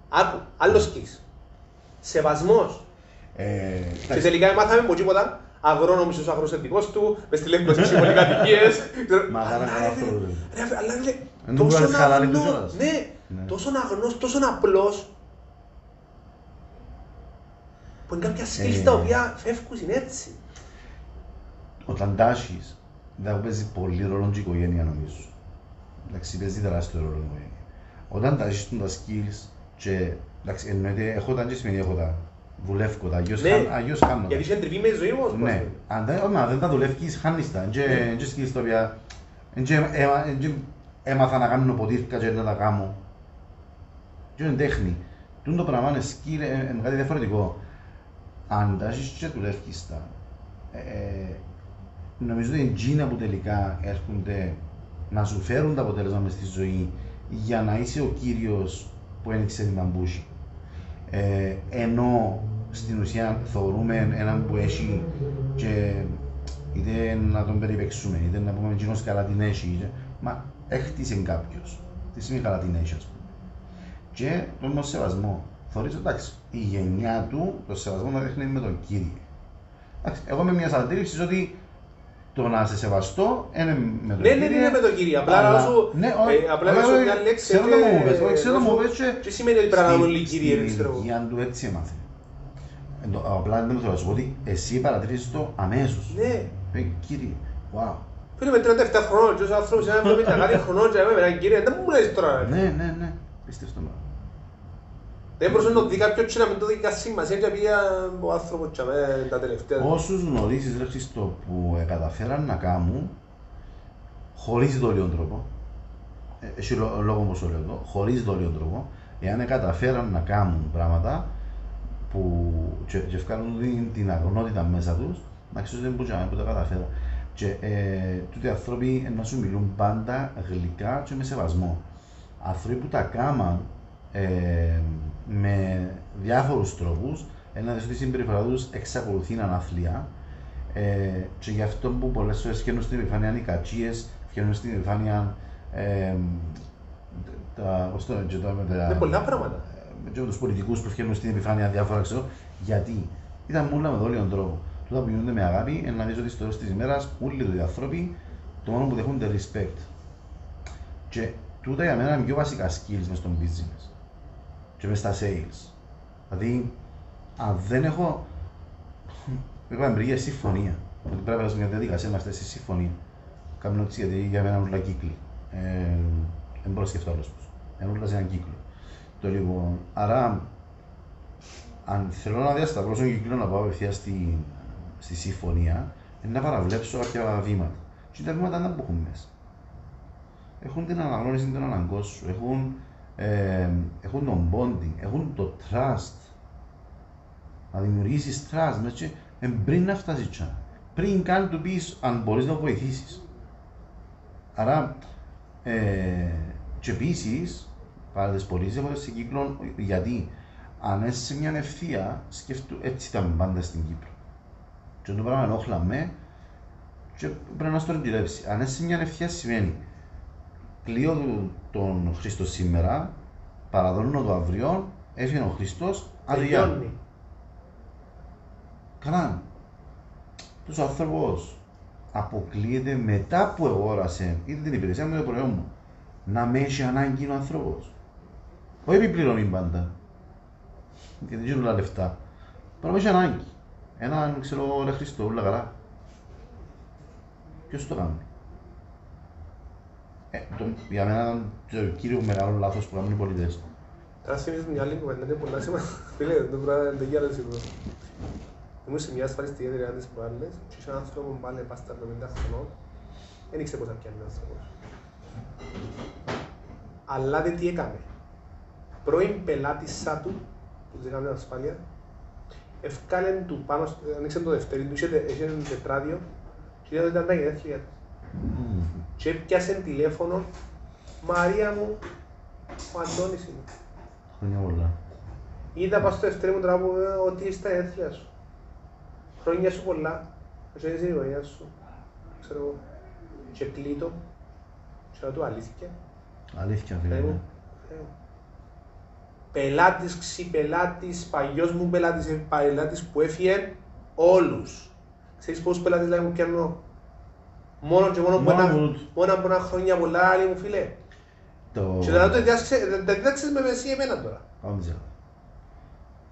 Άκου, άλλος σκης. Σεβασμός. Ε, Και εντάξει, τελικά μάθαμε από τίποτα. Αγρόνομος ο αγροσεντικός του, μες στη Λεύκος έχει πολυκατοικίες. Μα Αλλά, καλά, ρε, καλά φίλε, αυτό, ρε. ρε, φίλε, αλλά είναι Εν τω τόσο βγάλεις χαλάρι του αγνό- κιόλας. Ναι, Ναι. τόσο αγνός, τόσο απλός. Που είναι κάποια skills Ε. τα οποία φεύγουν είναι έτσι. Όταν τάσεις, δεν παίζει πολύ ρόλο και η οικογένεια νομίζω. Εντάξει, παίζει τεράστιο ρόλο η οικογένεια. Όταν τάσεις τα skills και εντάξει, εννοείται έχω τα και σημαίνει έχω τα. Δουλεύω τα, αγιώς Ναι. χάν- αγιώς χάνω τα. Γιατί είχε τριβή μες ζωής όμως. Ναι, πώς αν δεν, μα, δεν τα δουλεύεις, χάνεις τα. Ναι. Και και skills τα οποία εν και έμα- εν και έμαθα να κάνω ποτήρκα και να τα κάνω. Και είναι τέχνη. Τούν το πράγμα είναι skill, ε, είναι κάτι διαφορετικό. Αν τα έχεις και δουλεύεις τα, ε, ε, νομίζω ότι είναι εκείνα που τελικά έρχονται να σου φέρουν τα αποτέλεσμα μες στη ζωή για να είσαι ο κύριος που ένιξε την αμπούση. Ε, ενώ στην ουσία θεωρούμε έναν που έχει και είτε να τον περιπέξουμε, είτε να πούμε εκείνος καλά την έχει, είτε, μα έχτισε κάποιος. Τι σημαίνει καλά την έχει, ας πούμε. Και τον σεβασμό. Θεωρείς εντάξει, η γενιά του, το σεβασμό να δείχνει με τον κύριο. Εντάξει, εγώ είμαι μια αντίληψη ότι το να σε σεβαστώ είναι με τον Ναι, ναι, κύριο. ναι, με τον κύριο. Απλά αλλά- να σου. Ναι, ε, όχι, Απλά όχι, να σου όχι, μια λέξη. Ξέρω να μου πες, όχι, ξέρω να μου πες και- Τι σημαίνει ότι πρέπει να κάνουν όλοι Στην- κύριοι, δεν στην ξέρω. εγώ. ηλικία του έτσι έμαθε. Εν τω- Απλά δεν θέλω να σου πω ότι εσύ παρατηρήσεις το αμέσως. Ναι. Ε, Κύριε, wow. Φίλε με 37 χρόνων και ο άνθρωπος είναι 70 κάτι χρονών και με έναν κύριο, δεν μου λες τώρα. ρε. Ναι, ναι, ναι. Πίστευτο με. Δεν μπορούσε να το δει κάποιος και να μην το δει καν σημασία και πήγα ο άνθρωπος και με τα τελευταία. Όσους γνωρίζεις ρε Χριστό που ε, καταφέραν να κάνουν χωρίς δόλιο τρόπο, ε, έχει λό- λόγο όμως το λέω εδώ, χωρίς δόλιο τρόπο, εάν ε, καταφέραν να κάνουν πράγματα που και, και βγάλουν την, την αγνότητα μέσα τους, να ξέρεις δεν μπορούσαν που τα καταφέραν. Και ε, τούτοι οι άνθρωποι ε, να σου μιλούν πάντα γλυκά και με σεβασμό. Άνθρωποι που τα κάμαν ε, με διάφορους τρόπους, ένα δεις ότι η συμπεριφορά τους εξακολουθεί να είναι αθλία ε, και γι' αυτό που πολλές φορές φτιάχνουν στην επιφάνεια οι κατσίες, φτιάχνουν στην επιφάνεια ε, τα, πώς το λένε, και τα- με τα- Είναι πολλά πράγματα. ε, και με τους πολιτικούς που φτιάχνουν στην επιφάνεια διάφορα ξέρω, γιατί; Ήταν όλα με δόλιον τρόπο. Τούτα που γίνονται με αγάπη, είναι να δεις ότι στο τέλος της ημέρας όλοι οι άνθρωποι το μόνο που δέχονται respect. Και τούτα για μένα είναι πιο βασικά skills μες στον business και μες στα sales. Δηλαδή, αν δεν έχω Έχω εμπειρία συμφωνία. Ότι πρέπει να περάσουμε μια διαδικασία να φτάσει στη συμφωνία. Κάνω έτσι γιατί για μένα είναι όλα κύκλοι. Ε, δεν μπορώ να σκεφτώ άλλος πώς. Είναι όλα σε έναν κύκλο. Το λοιπόν, άρα, αν θέλω να διασταυρώσω τον κύκλο να πάω απευθείας στη, στη συμφωνία, είναι να παραβλέψω κάποια βήματα. Και τα βήματα δεν έχουν μέσα. Έχουν την αναγνώριση των αναγκών σου, έχουν, ε, έχουν τον bonding, έχουν το trust. Να δημιουργήσεις trust μέσα και ε, πριν να φτάσεις τσά. Πριν καν του πεις αν μπορείς να βοηθήσεις. Άρα, ε, και επίσης, πάρα τις πωλήσεις έχω σε κύκλο, γιατί αν είσαι σε μια ευθεία, σκεφτού, έτσι ήταν πάντα στην Κύπρο. Και το πράγμα ενόχλα με και πρέπει να στο εντυρέψει. Αν είσαι σε μια ευθεία σημαίνει κλείω τον Χριστό σήμερα, παραδώνω το αύριο, έφυγε ο Χριστός, αδειά. Τελειώνει. Καλά. Τους άνθρωπος αποκλείεται μετά που αγόρασε είτε την υπηρεσία μου είτε το προϊόν μου να με έχει ανάγκη ο άνθρωπος. Όχι επιπληρωμή πάντα. Γιατί δεν όλα λεφτά. Πρέπει να έχει ανάγκη. Έναν ξέρω ρε Χριστό, όλα καλά. Ποιος το κάνει; Ε, το, για μένα ήταν το κύριος μεγάλο λάθος που κάνουν οι πολιτές. Τώρα θυμίζεις μια άλλη κουβέντα, είναι πολλά σημαντικά. Φίλε, το πράγμα δεν γίνεται σίγουρο. Ήμουν σε μια ασφαλιστική εταιρεία της προάλλες και είχε έναν άνθρωπο πάλι πας στα 70 χρονών. Δεν ήξερε πώς θα πιάνει ο άνθρωπος. Αλλά δεν τι έκανε. Πρώην πελάτησα του, που της έκαμε την ασφάλεια, ευκάλεν του πάνω, στο- ανοίξε το δευτέρι του, είχε τε- είχε ένα τετράδιο και είδα ότι ήταν τα γενέθλια του. Και έπιασε τηλέφωνο, Μαρία μου, ο Αντώνης είναι. Χρόνια πολλά. Είδα πάνω στο δευτέρι μου τώρα που ε, ότι είσαι στα γενέθλια σου. Χρόνια σου πολλά. Και είσαι η οικογένεια σου. Ξέρω εγώ. Και κλείτο. Και να του αλήθεια. Αλήθεια, Θεέ φίλε. μου. Θεέ μου. Πελάτης, ξυπελάτης, παλιός μου πελάτης, ε, πελάτης που έφυγε όλους. Ξέρεις πόσους πελάτες λέει μου πιάνω. Μόνο και μόνο που Μόνο ένα, τούτο. μόνο από ένα χρόνια πολλά άλλοι μου φίλε. Το... Και τώρα το διδάξε- τα διδάξες με εσύ εμένα τώρα. Πάμε σε άλλο.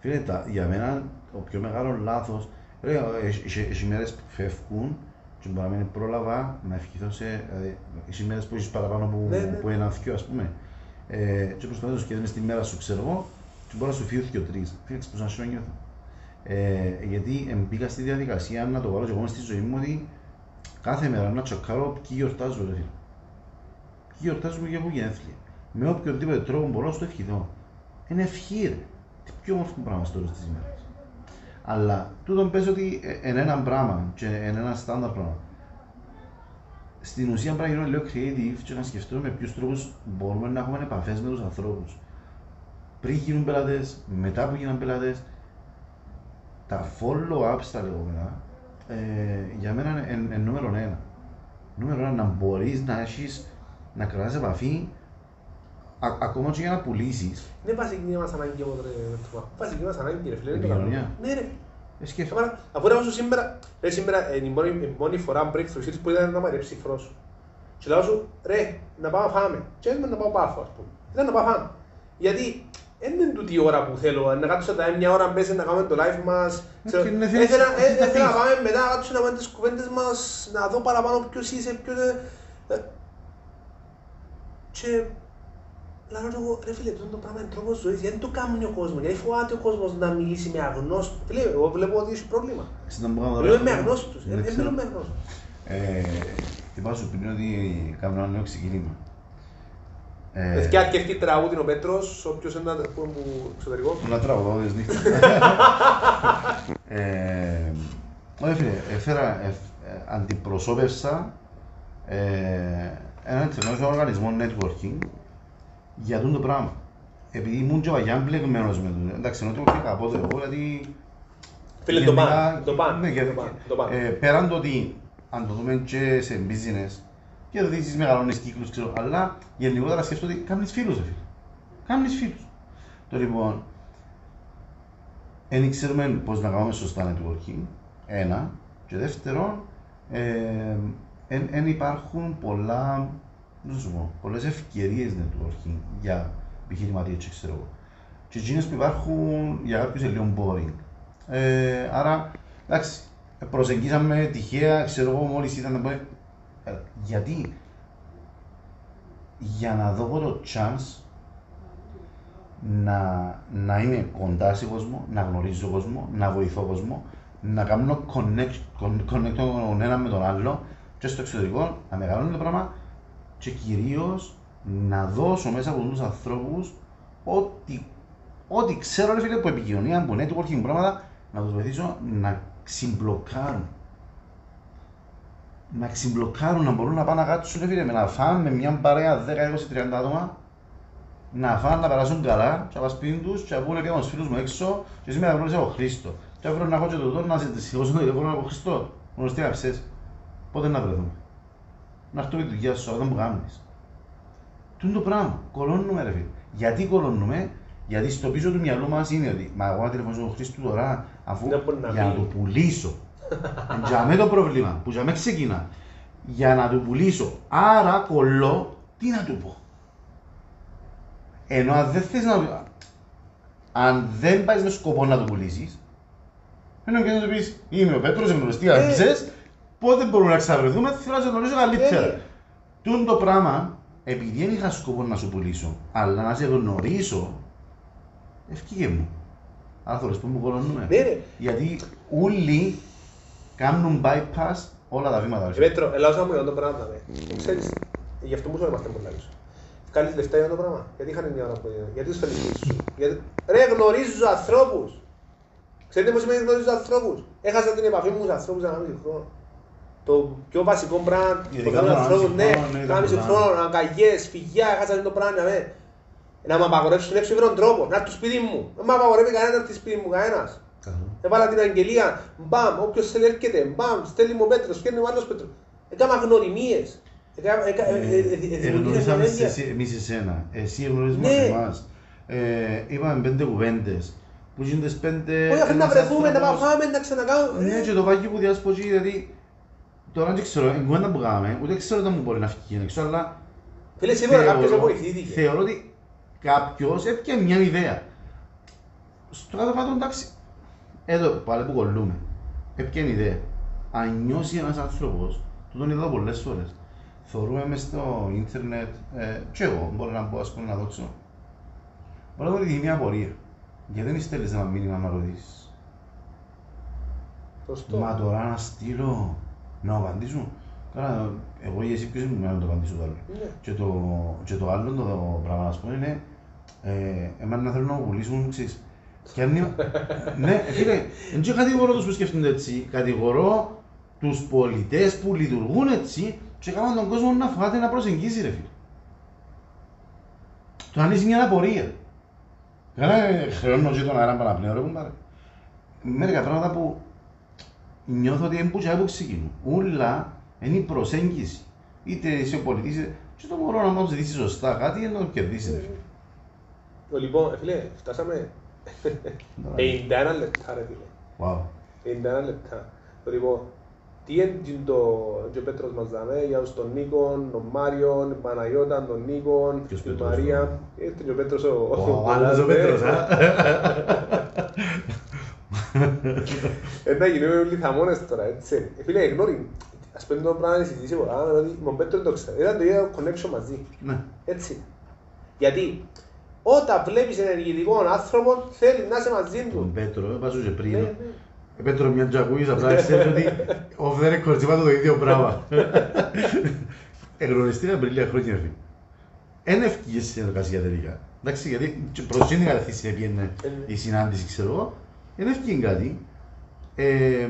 Φίλε, τα, για μένα το πιο μεγάλο λάθος, ρε, έχει- έχει έχει μέρες που φεύγουν και μπορεί να μην πρόλαβα να ευχηθώ σε, δηλαδή, έχει μέρες που έχεις παραπάνω που, Ναι, ναι. που ένα θκιο, ας πούμε. Ε, και προσπαθείς να σκέφτεσαι στη μέρα σου, ξέρω εγώ, και μπορεί να σου φύγει και ο τρεις. Φίλε, πώς να σου νιώθω. Ε, γιατί ε, μπήκα στη διαδικασία να το βάλω και εγώ μες στη ζωή μου ότι κάθε μέρα να τσοκάρω ποιοι γιορτάζουν, ρε φίλε. Ποιοι γιορτάζουν για που γενέθλια. Με οποιοδήποτε τρόπο μπορώ να στο ευχηθώ. Είναι ευχή, ρε. Τι πιο όμορφο πράγμα στο τέλος της ημέρας. Αλλά τούτον πες ότι ε, είναι ένα πράγμα και είναι ένα στάνταρ πράγμα. στην ουσία πρέπει να γίνουμε λίγο creative και να σκεφτούμε με ποιους τρόπους μπορούμε να έχουμε επαφές με τους ανθρώπους. Πριν γίνουν πελάτες, μετά που γίνουν πελάτες, τα follow-ups τα λεγόμενα, ε, για μένα είναι εν, εν νούμερο ένα. Νούμερο ένα, να μπορείς να έχεις, να κρατάς επαφή α, ακόμα και για να πουλήσεις. Είναι βασική μας ανάγκη όμως ρε Τούμα. Βασική μας ανάγκη ρε φίλε. δεν το Επικοινωνία. κάνουμε. Ναι ρε. Ε, σκέφτομαι. Άρα, Αφού ρε όσο σήμερα, ρε σήμερα είναι η μόνη, η μόνη φορά breakthrough series που ήταν να μαρέψει η φρό σου. Και λέω σου, ρε, να πάμε να φάμε. Και έτσι να πάω πάφο, ας πούμε. Ήταν να πάω φάμε. Γιατί δεν είναι τούτη η ώρα που θέλω, να κάτσω τα μια ώρα μέσα να κάνουμε το live μας. Ξέρω, και είναι θέλεις- Ήθελα θέλεις να ε, ήθελα να πεις. πάμε μετά, να κάτσω να πάμε τις κουβέντες μας, να δω παραπάνω ποιος είσαι, ποιος... ε, ε. Και Λάρω εγώ, ρε φίλε, αυτό το πράγμα είναι τρόπος ζωής, γιατί το κάνει ο κόσμος, γιατί φοβάται ο κόσμος να μιλήσει με αγνώστους. Φίλε, εγώ βλέπω ότι έχει πρόβλημα. Στην να μπορούμε να Μιλούμε με δούμε. αγνώστους, Δεν δεν ξέρω. μιλούμε με αγνώστους. Ε, Είπα σου πριν ότι κάνω ένα νέο ξεκίνημα. Ε, Παιδιά, και αυτή τραγούδι ο Πέτρος, όποιος είναι να πούμε που εξωτερικό. Να τραγουδάω τις νύχτες. ε, όχι φίλε, έφερα, ε, ε, αντιπροσώπευσα ε, έναν international οργανισμό networking για αυτό το πράγμα. Επειδή ήμουν και βαγιά μπλεγμένος με το. Εντάξει, ενώ το είχα από το εγώ, γιατί Φίλε, το γενικά- πάνε, το πάνε, ναι, το γιατί- πάνε, το πάνε. ε, πέραν το ότι αν το δούμε και σε business, κερδίζεις μεγαλώνεις κύκλους, ξέρω, αλλά γενικότερα σκέφτομαι ότι κάνεις φίλους, ρε φίλε. Κάνεις φίλους. Το λοιπόν, δεν ξέρουμε πώς να κάνουμε σωστά networking, ένα. Και δεύτερον, δεν υπάρχουν πολλά, δεν σου πω, πολλές ευκαιρίες networking για επιχειρηματίες, και ξέρω εγώ. Και εκείνες που υπάρχουν για κάποιους είναι λίγο boring. Ε, άρα, εντάξει, προσεγγίσαμε τυχαία, ξέρω εγώ, μόλις ήταν να πούμε, ε, γιατί, για να δω εγώ το chance να, να είμαι κοντά σε κόσμο, να γνωρίζω κόσμο, να βοηθώ κόσμο, να κάνω connect, con- connect τον ένα με τον άλλο και στο εξωτερικό, να μεγαλώνει το πράγμα και κυρίως να δώσω μέσα από τους ανθρώπους ό,τι, ό,τι ξέρω ρε φίλε από επικοινωνία, από networking πράγματα, να τους βοηθήσω να ξυμπλοκάρουν. Να ξυμπλοκάρουν, να μπορούν να πάνε να κάτσουν ρε φίλε, με να φάμε με μια παρέα 10, 20, 30 άτομα να φάνε, να περάσουν καλά, και να πας σπίτι τους και να πούνε και τους φίλους μου έξω και σήμερα γνώρισα ο Χρήστο. Και αύριο να έχω και το τώρα να σε σηκώσω το τηλέφωνο από Χριστό. Γνωστή αψές. Πότε να βρεθούμε. Να έρθουμε τη δουλειά σου, όταν που κάνεις. Τι είναι το πράγμα. Κολώνουμε ρε φίλε. Γιατί κολώνουμε, γιατί στο πίσω του μυαλού μας είναι ότι μα εγώ να τηλεφωνήσω τον Χρήστο τώρα αφού Δεν μπορεί να για να πει. το πουλήσω. Για με το πρόβλημα που για με ξεκινά. Για να το πουλήσω. Άρα κολλώ, τι να του πω. Ενώ αν δεν θες να αν δεν πάει με σκοπό να το πουλήσεις, ενώ και να του πεις Είμαι ο Πέτρος, γνωστή Ε. αρχέ, πότε μπορούμε να ξαβρεθούμε, θέλω να σε γνωρίζω καλύτερα. Ε. Τούν το πράγμα, επειδή δεν είχα σκοπό να σου πουλήσω, αλλά να σε γνωρίσω, ευκήγε μου. Άρα θέλεις που μου κολώνουμε. Ναι ρε. Γιατί όλοι κάνουν bypass όλα τα βήματα. Ε, Πέτρο, ελάω να μου για το πράγμα. ρε. Ξέρεις, γι' αυτό μου σου είμαστε πολλά πίσω. Βγάλεις λεφτά για το πράγμα. Γιατί είχαν μια ώρα που Γιατί τους φέρνεις πίσω σου; Γιατί... Ρε, γνωρίζω ανθρώπους. Ξέρετε πώς σημαίνει γνωρίζω ανθρώπους; Έχασα την επαφή μου με τους ανθρώπους ένα μισή χρόνο. Το πιο βασικό πράγμα που Ειδικά κάνουν το ανθρώπους, ανάμιση ναι, χρόνο, ναι, ήταν ένα μισή πολλά. χρόνο, αγκαγιές, φυγιά, έχασα το πράγμα, ναι. Να με απαγορεύσουν έξω βρον τρόπο, να έρθει στο σπίτι μου. Δεν με απαγορεύει κανένας να έρθει στο σπίτι μου, κανένας. Έβαλα την αγγελία, μπαμ, όποιος θέλει έρχεται, μπαμ, στέλνει μου ο Πέτρος, στέλνει μου άλλος Πέτρος. Έκανα γνωριμίες. Έκανα, έκα- ε, ε, ε, ε, δημιουργήσα Γνωρίσαμε ενέργεια. εμείς εσένα, εσύ γνωρίζεις Ναι. μας εμάς. Ε, Είπαμε πέντε κουβέντες. Που γίνονται τις πέντε... Όχι, αφού να ένας βρεθούμε, να άνθρωπος- πάμε, να ξανακάνουμε. Ναι, και το βάκι που διασποχεί, δηλαδή... Τώρα δεν ξέρω, η κουβέντα που κάναμε, ούτε ξέρω όταν μου μπορεί να φύγει έξω, αλλά Φίλε, σίγουρα κάποιος θεωρώ- απορριφθήθηκε. Θεωρώ ότι κάποιος έπιανε μια ιδέα. Στο κάτω κάτω εντάξει, εδώ πάλι που κολλούμε. Έπιανε ιδέα. Αν νιώσει ένας άνθρωπος, το τον είδα πολλές φορές. Θεωρούμε μες στο ίντερνετ, ε, και εγώ μπορώ να μπω ας πούμε να δόξω. Μπορώ να δω μια απορία. Γιατί δεν στέλνεις ένα μήνυμα να ρωτήσεις; Σωστό. Μα τώρα να στείλω, να απαντήσω. Καλά, εγώ ή εσύ ποιος ήμουν να το απαντήσω το άλλο. Ναι. Και το, και το άλλο το πράγμα, ας πούμε, είναι ε, εμένα να θέλουν να μου πουλήσουν, ξέρεις. Και αν είναι, ναι, φίλε, δεν και κατηγορώ τους που σκέφτονται έτσι. Κατηγορώ τους πολιτές που λειτουργούν έτσι και έκαναν τον κόσμο να φοβάται να προσεγγίσει ρε φίλε. Το αν είσαι μια απορία. Καλά χρεώνω και τον αέρα παραπνέω ρε κουμπάρε. Μερικά πράγματα που νιώθω ότι είναι που και που ξεκινούν. Ούλα είναι η προσέγγιση. Είτε είσαι ο πολιτής, είτε και το μωρό να μου ζητήσει σωστά κάτι να το κερδίσεις. ρε φίλε. Ο, Λοιπόν, ε, φίλε, φτάσαμε 51 λεπτά ρε φίλε. Wow. 51 λεπτά. Το Λοιπόν, τι είναι το και ο Πέτρος μας δάμε, για τους τον Νίκον, τον Μάριον, την Παναγιώτα, τον Νίκον, Ποιος την Πέτρος, Μαρία. ο- Ήρθε και ο Πέτρος ο... Ο άλλος ο Πέτρος, α. Ε, να γίνουμε όλοι θαμώνες τώρα, έτσι. Ε, Φίλε, γνώρι, ας πούμε το πράγμα να συζητήσει πολλά, ότι με τον Πέτρο το ξέρω. Ήταν το ίδιο connection μαζί. Ναι. Έτσι. Γιατί όταν βλέπεις ενεργητικό άνθρωπο, θέλεις να είσαι μαζί Τον του. Πέτρο, βάζω και πριν. Ναι, ναι. Ε, Πέτρο μια τζακούγης, απλά ξέρεις ότι off the record είπα το ίδιο πράγμα. Εγνωριστήκα πριν λίγα χρόνια ρε φίλε. Εν ευκήγες συνεργασία τελικά. Εντάξει, γιατί και προς την κατευθύνση έπιανε η συνάντηση, ξέρω εγώ. Εν ευκήγε κάτι. Ε,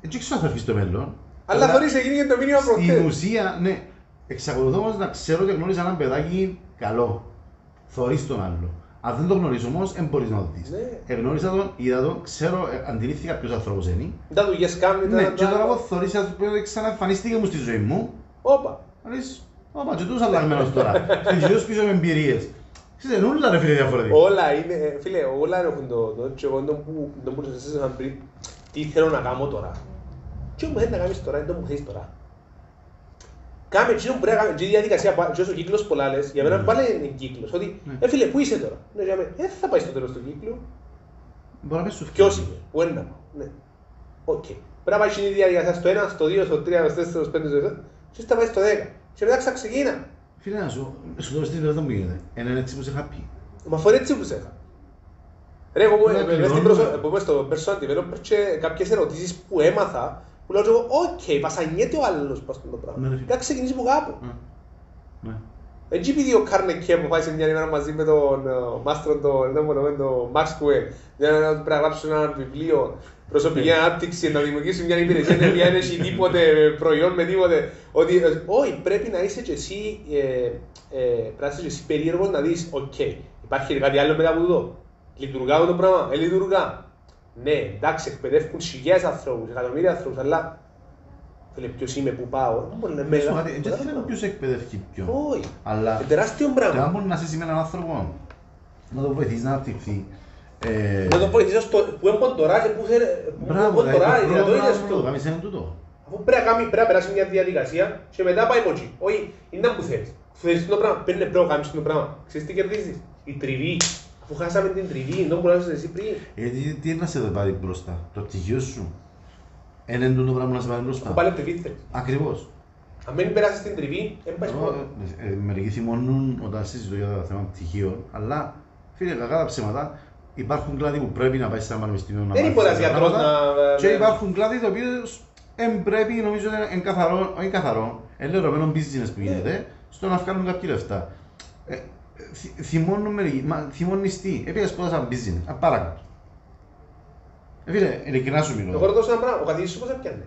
Δεν ξέρω αν θα έρθει στο μέλλον. Αλλά θωρείς έγινε και το μήνυμα Στην προχτές. ουσία, ναι. Εξακολουθώ όμως να ξέρω ότι γνώρισα έναν παιδάκι καλό. Θωρείς τον άλλο. Αν δεν το γνωρίζω όμως, δεν μπορείς να το δεις. Ναι. Εγνώρισα τον, είδα τον, ξέρω, ε, αντιλήφθηκα ποιος άνθρωπος είναι. Τα δουλειές κάνει, Ναι, τα- και τα- τώρα εγώ θωρείς ένας που ξαναεμφανίστηκε μου στη ζωή μου. Όπα. Να λες, όπα, και τούς αλλαγμένος τώρα. Και γύρω πίσω με εμπειρίες. Ξέρετε, είναι όλα ρε φίλε διαφορετικά. Όλα είναι, ε, φίλε, όλα έχουν το, το, και εγώ τον που, τον που σας έστειλα πριν, τι θέλω να κάνω τώρα. Τι μου θέλει να κάνεις τώρα, είναι το που θέλεις τώρα. Κάμε εκείνο που πρέπει να κάνεις, και η διαδικασία, πα- και όσο κύκλος πολλά λες, για μένα Ναι. πάλι είναι κύκλος, ότι, Ναι. ε φίλε, πού είσαι τώρα; Ναι, για μένα, ε, θα πάει στο τέλος του κύκλου, Μπορεί να πες σου ποιος είμαι, πού είναι; Να πάω. Ναι. Οκ. Πρέπει να πάει στην διαδικασία στο 1, στο 2, στο 3, στο 4, στο 5, στο 6, και θα πάει στο 10. Και μετά ξαξεκίνα. Φίλε να σου, σου δώσω την περίοδο που γίνεται. Είναι έτσι που σε happy. Μα φορέ έτσι που σε είχα. Ρε, εγώ που- Ναι, ε, μες στην πληρώνουμε. προσω- που είμαι στο personal developer και κάποιες ερωτήσεις που έμαθα, που λέω και εγώ, οκ, πασανιέται ο άλλος πας στον το Ναι, πράγμα. ρε φίλε. Πρέπει να ξεκινήσει από κάπου. Ναι. Ναι. Έτσι επειδή ο Κάρνεκε που πάει σε μια ημέρα μαζί με τον ε, μάστρο τον, δεν μπορώ, με τον Maxwell, για να πρέπει να γράψουν ένα βιβλίο προσωπική ανάπτυξη, να δημιουργήσουν μια υπηρεσία η οποία δεν έχει τίποτε προϊόν με τίποτε. Ότι, ε, όχι, πρέπει να είσαι και εσύ, ε, ε, πρέπει να είσαι και εσύ περίεργος να δεις, οκ, υπάρχει κάτι άλλο μετά από τούτο. Λειτουργά το πράγμα, ε, λειτουργά. Ναι, εντάξει, εκπαιδεύουν χιλιάδες ανθρώπους, εκατομμύρια ανθρώπους, αλλά φίλε, ποιος είμαι, πού πάω, δεν μπορεί να είναι Σου μέγα. κάτι, Δεν θέλω ποιος εκπαιδεύει ποιον. Όχι, Αλλά είναι τεράστιο αν πράγμα. μπορεί να είσαι με έναν άνθρωπο, να το βοηθήσεις να αναπτυχθεί. ε, Να το βοηθήσω στο που έχω τώρα και που θέλει. που Μπράβο, έχω τώρα, δηλαδή, για το το είδες πρώτο του. πράγμα, είναι τούτο. Αφού πρέπει να κάνει, πρέπει να περάσει μια διαδικασία και μετά πάει μότσι. Όχι, είναι που θέλεις. Θέλεις το πράγμα, παίρνει πρέπει να κάνεις το πράγμα. Ξέρεις τι κερδίζεις; Η τριβή. Αφού χάσαμε την τριβή, δεν μπορείς να εσύ πριν. Γιατί τι είναι να σε πάρει μπροστά, το πτυχίο σου. Είναι τούτο πράγμα να σε πάρει Αφού μπροστά. πάλι τριβή θέλεις. Ακριβώς. Αν δεν περάσεις την τριβή, δεν πάει Εγώ, σπort. ε, ε, Μερικοί θυμώνουν όταν συζητώ για τα θέματα πτυχίων, αλλά φίλε, κακά τα ψέματα, υπάρχουν κλάδοι που πρέπει να πάεις σε ένα πανεπιστήμιο να Δεν μάθεις μπορεί αυτά τα γιατρός πράγματα να... Και υπάρχουν κλάδοι οι οποίοι εν πρέπει, νομίζω ότι είναι καθαρό, όχι καθαρό, ελερωμένο business που γίνεται, στο να βγάλουν κάποια λεφτά. Ε, θυ- θυμώνουν μερικοί, μα θυμώνεις τι, επειδή σπούδασα business, α, παρακάτω. Ε, φίλε, ειλικρινά σου μιλώ. Εγώ ρωτώ ένα πράγμα, ο καθηγητής σου πώς έπιανε.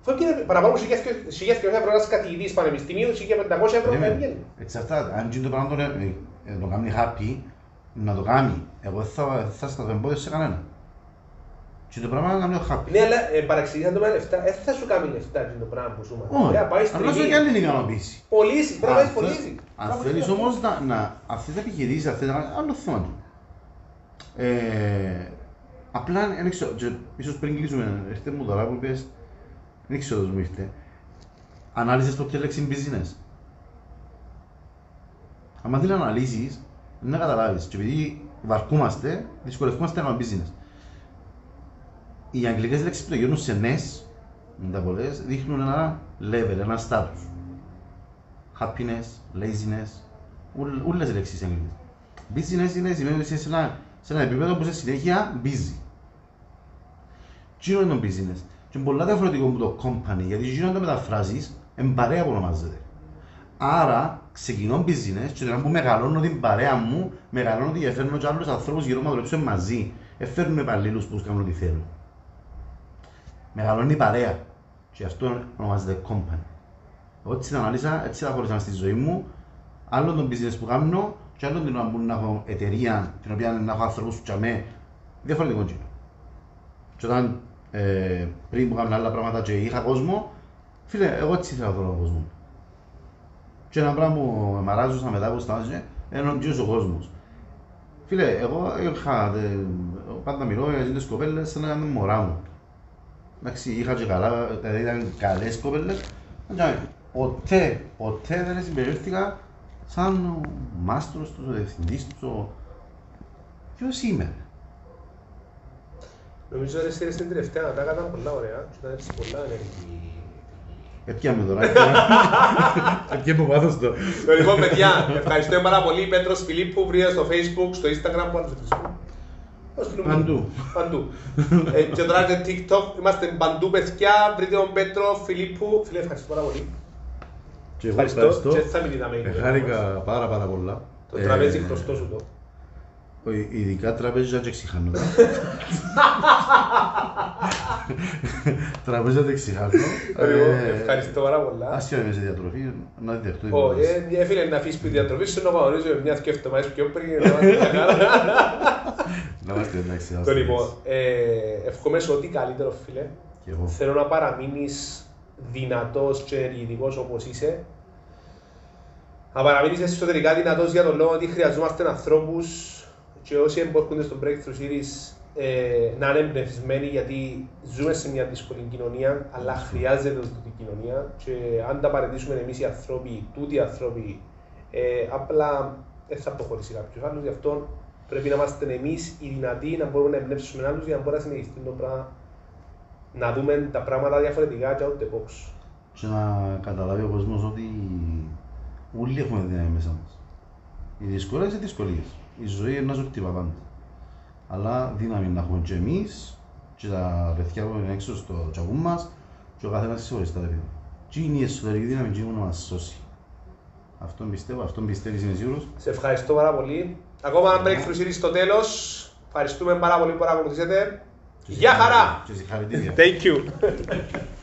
Αφού έπιανε παραπάνω από 1.000 ευρώ ένας καθηγητής πανεπιστημίου, 1.500 ευρώ Περίμενε. έπιανε. Εξαρτάται. Αν γίνει το πράγμα το, ε, ε, το κάνει happy, να το κάνει. Εγώ δεν θα, δεν θα σταθώ εμπόδιο σε κανένα. Και το πράγμα να κάνει happy. Ναι, αλλά ε, παραξηγείς αν το πάει λεφτά, δεν θα σου κάνει λεφτά αυτό το πράγμα που σου μάθει. Όχι, Πρέπει να πάει αλλά σου τριβή. και άλλη είναι ικανοποίηση. Πωλήσει, πρέπει να Αν πάει θε- πωλήσει. Αν θέλεις όμως να, να αυτές τις επιχειρήσεις, αυτές τα άλλο θέμα του. Ε, απλά, δεν ξέρω, και ίσως πριν κλείσουμε, έρχεται μου τώρα που είπες, δεν ξέρω πώς μου ήρθε. Ανάλυσες ποτέ λέξη business. Αν δεν αναλύσεις, δεν καταλάβεις. Και επειδή βαρκούμαστε, δυσκολευόμαστε να κάνουμε business. Οι αγγλικές λέξεις που το γίνουν σε NES, με τα πολλές, δείχνουν ένα level, ένα status. Happiness, laziness, ούλ- όλες οι λέξεις αγγλικές. Business είναι σημαίνει ότι είσαι σε ένα, σε ένα επίπεδο που είσαι συνέχεια busy. Τι είναι το business. Και είναι πολλά διαφορετικό από το company, γιατί τι το μεταφράσεις, εν παρέα που ονομάζεται. Άρα, ξεκινώ business και όταν που μεγαλώνω την παρέα μου, μεγαλώνω ότι φέρνω και άλλους ανθρώπους γύρω μου να δουλέψουν μαζί. Δεν φέρνουμε υπαλλήλους που κάνουν ό,τι θέλουν. Μεγαλώνει η παρέα. Και αυτό ονομάζεται company. Εγώ έτσι τα αναλύσα, έτσι τα χώρισα στη ζωή μου. Άλλο το business που κάνω και άλλο την ώρα που να έχω εταιρεία, την οποία να έχω άνθρωπους που τσαμέ, διαφορετικό κοινό. Και όταν ε, πριν που έκανα άλλα πράγματα και είχα κόσμο, φίλε, εγώ έτσι ήθελα τον κόσμο. Και ένα πράγμα που με αράζουσα μετά που στάζε, είναι ο ο κόσμος. Φίλε, εγώ είχα, ε, πάντα μιλώ για τις κοπέλες σαν να είναι μωρά μου. Εντάξει, είχα και καλά, δηλαδή ήταν καλές κοπέλες. Ποτέ, ποτέ δεν συμπεριφέρθηκα σαν ο μάστρος τους, ο διευθυντής τους, ο... Ποιος είμαι. Νομίζω ότι εσύ στην τελευταία να τα έκανα πολλά ωραία και ήταν έτσι πολλά ενεργή. Έπιαμε τώρα. Έπιαμε που βάθος το. Λοιπόν, παιδιά, ευχαριστώ πάρα πολύ. Πέτρος Φιλίππου, βρήκα στο facebook, στο instagram, που άλλο Παντού. Παντού. Ε, και τώρα και TikTok, είμαστε παντού παιδιά, βρείτε τον Πέτρο Φιλίππου. Φίλε, ευχαριστώ πάρα πολύ. Και εγώ ευχαριστώ. Και θα μην είδαμε. Χάρηκα πάρα πάρα πολλά. Το τραπέζι χρωστό σου το. Ειδικά τραπέζια και ξηχάνω. Τραπέζια δεν ξηχάνω. Ευχαριστώ πάρα πολλά. Ας και σε διατροφή, να δεχτώ. Όχι, έφυγε να αφήσεις τη διατροφή σου να παγωνίζω μια σκέφτομαι πιο πριν. Να είμαστε εντάξει. Το λοιπόν, εύχομαι σε ό,τι καλύτερο φίλε. Θέλω να παραμείνεις δυνατός και ενεργητικός όπως είσαι. Να παραμείνεις εσωτερικά δυνατός για τον λόγο ότι χρειαζόμαστε ανθρώπους και όσοι εμπορκούνται στο Breakthrough Series ε, να είναι εμπνευσμένοι γιατί ζούμε σε μια δύσκολη κοινωνία, αλλά χρειάζεται αυτή την κοινωνία και αν τα παρετήσουμε εμείς οι άνθρωποι, τούτοι οι άνθρωποι, ε, απλά δεν θα προχωρήσει κάποιος άλλος. Γι' αυτό πρέπει να είμαστε εμείς οι δυνατοί να μπορούμε να εμπνεύσουμε άλλους για να μπορούμε να συνεχιστεί το πράγμα, να δούμε τα πράγματα διαφορετικά και out the box. Και να καταλάβει ο κόσμος ότι όλοι έχουμε δύναμη μέσα μας. Οι δυσκολίε είναι δυσκολίες η ζωή είναι ένα χτυπά πάντα. Αλλά δύναμη να έχουμε και εμείς και τα παιδιά που είναι έξω στο τσακούν μας και ο καθένας ξεχωριστά τα παιδιά. Τι είναι η εσωτερική δύναμη και να μας σώσει. Αυτό πιστεύω, αυτό πιστεύεις είμαι σίγουρος. Σε ευχαριστώ πάρα πολύ. Ακόμα ένα breakthrough series στο τέλος. Ευχαριστούμε πάρα πολύ που παρακολουθήσετε. Γεια χαρά! Και συγχαρητήρια. Thank you.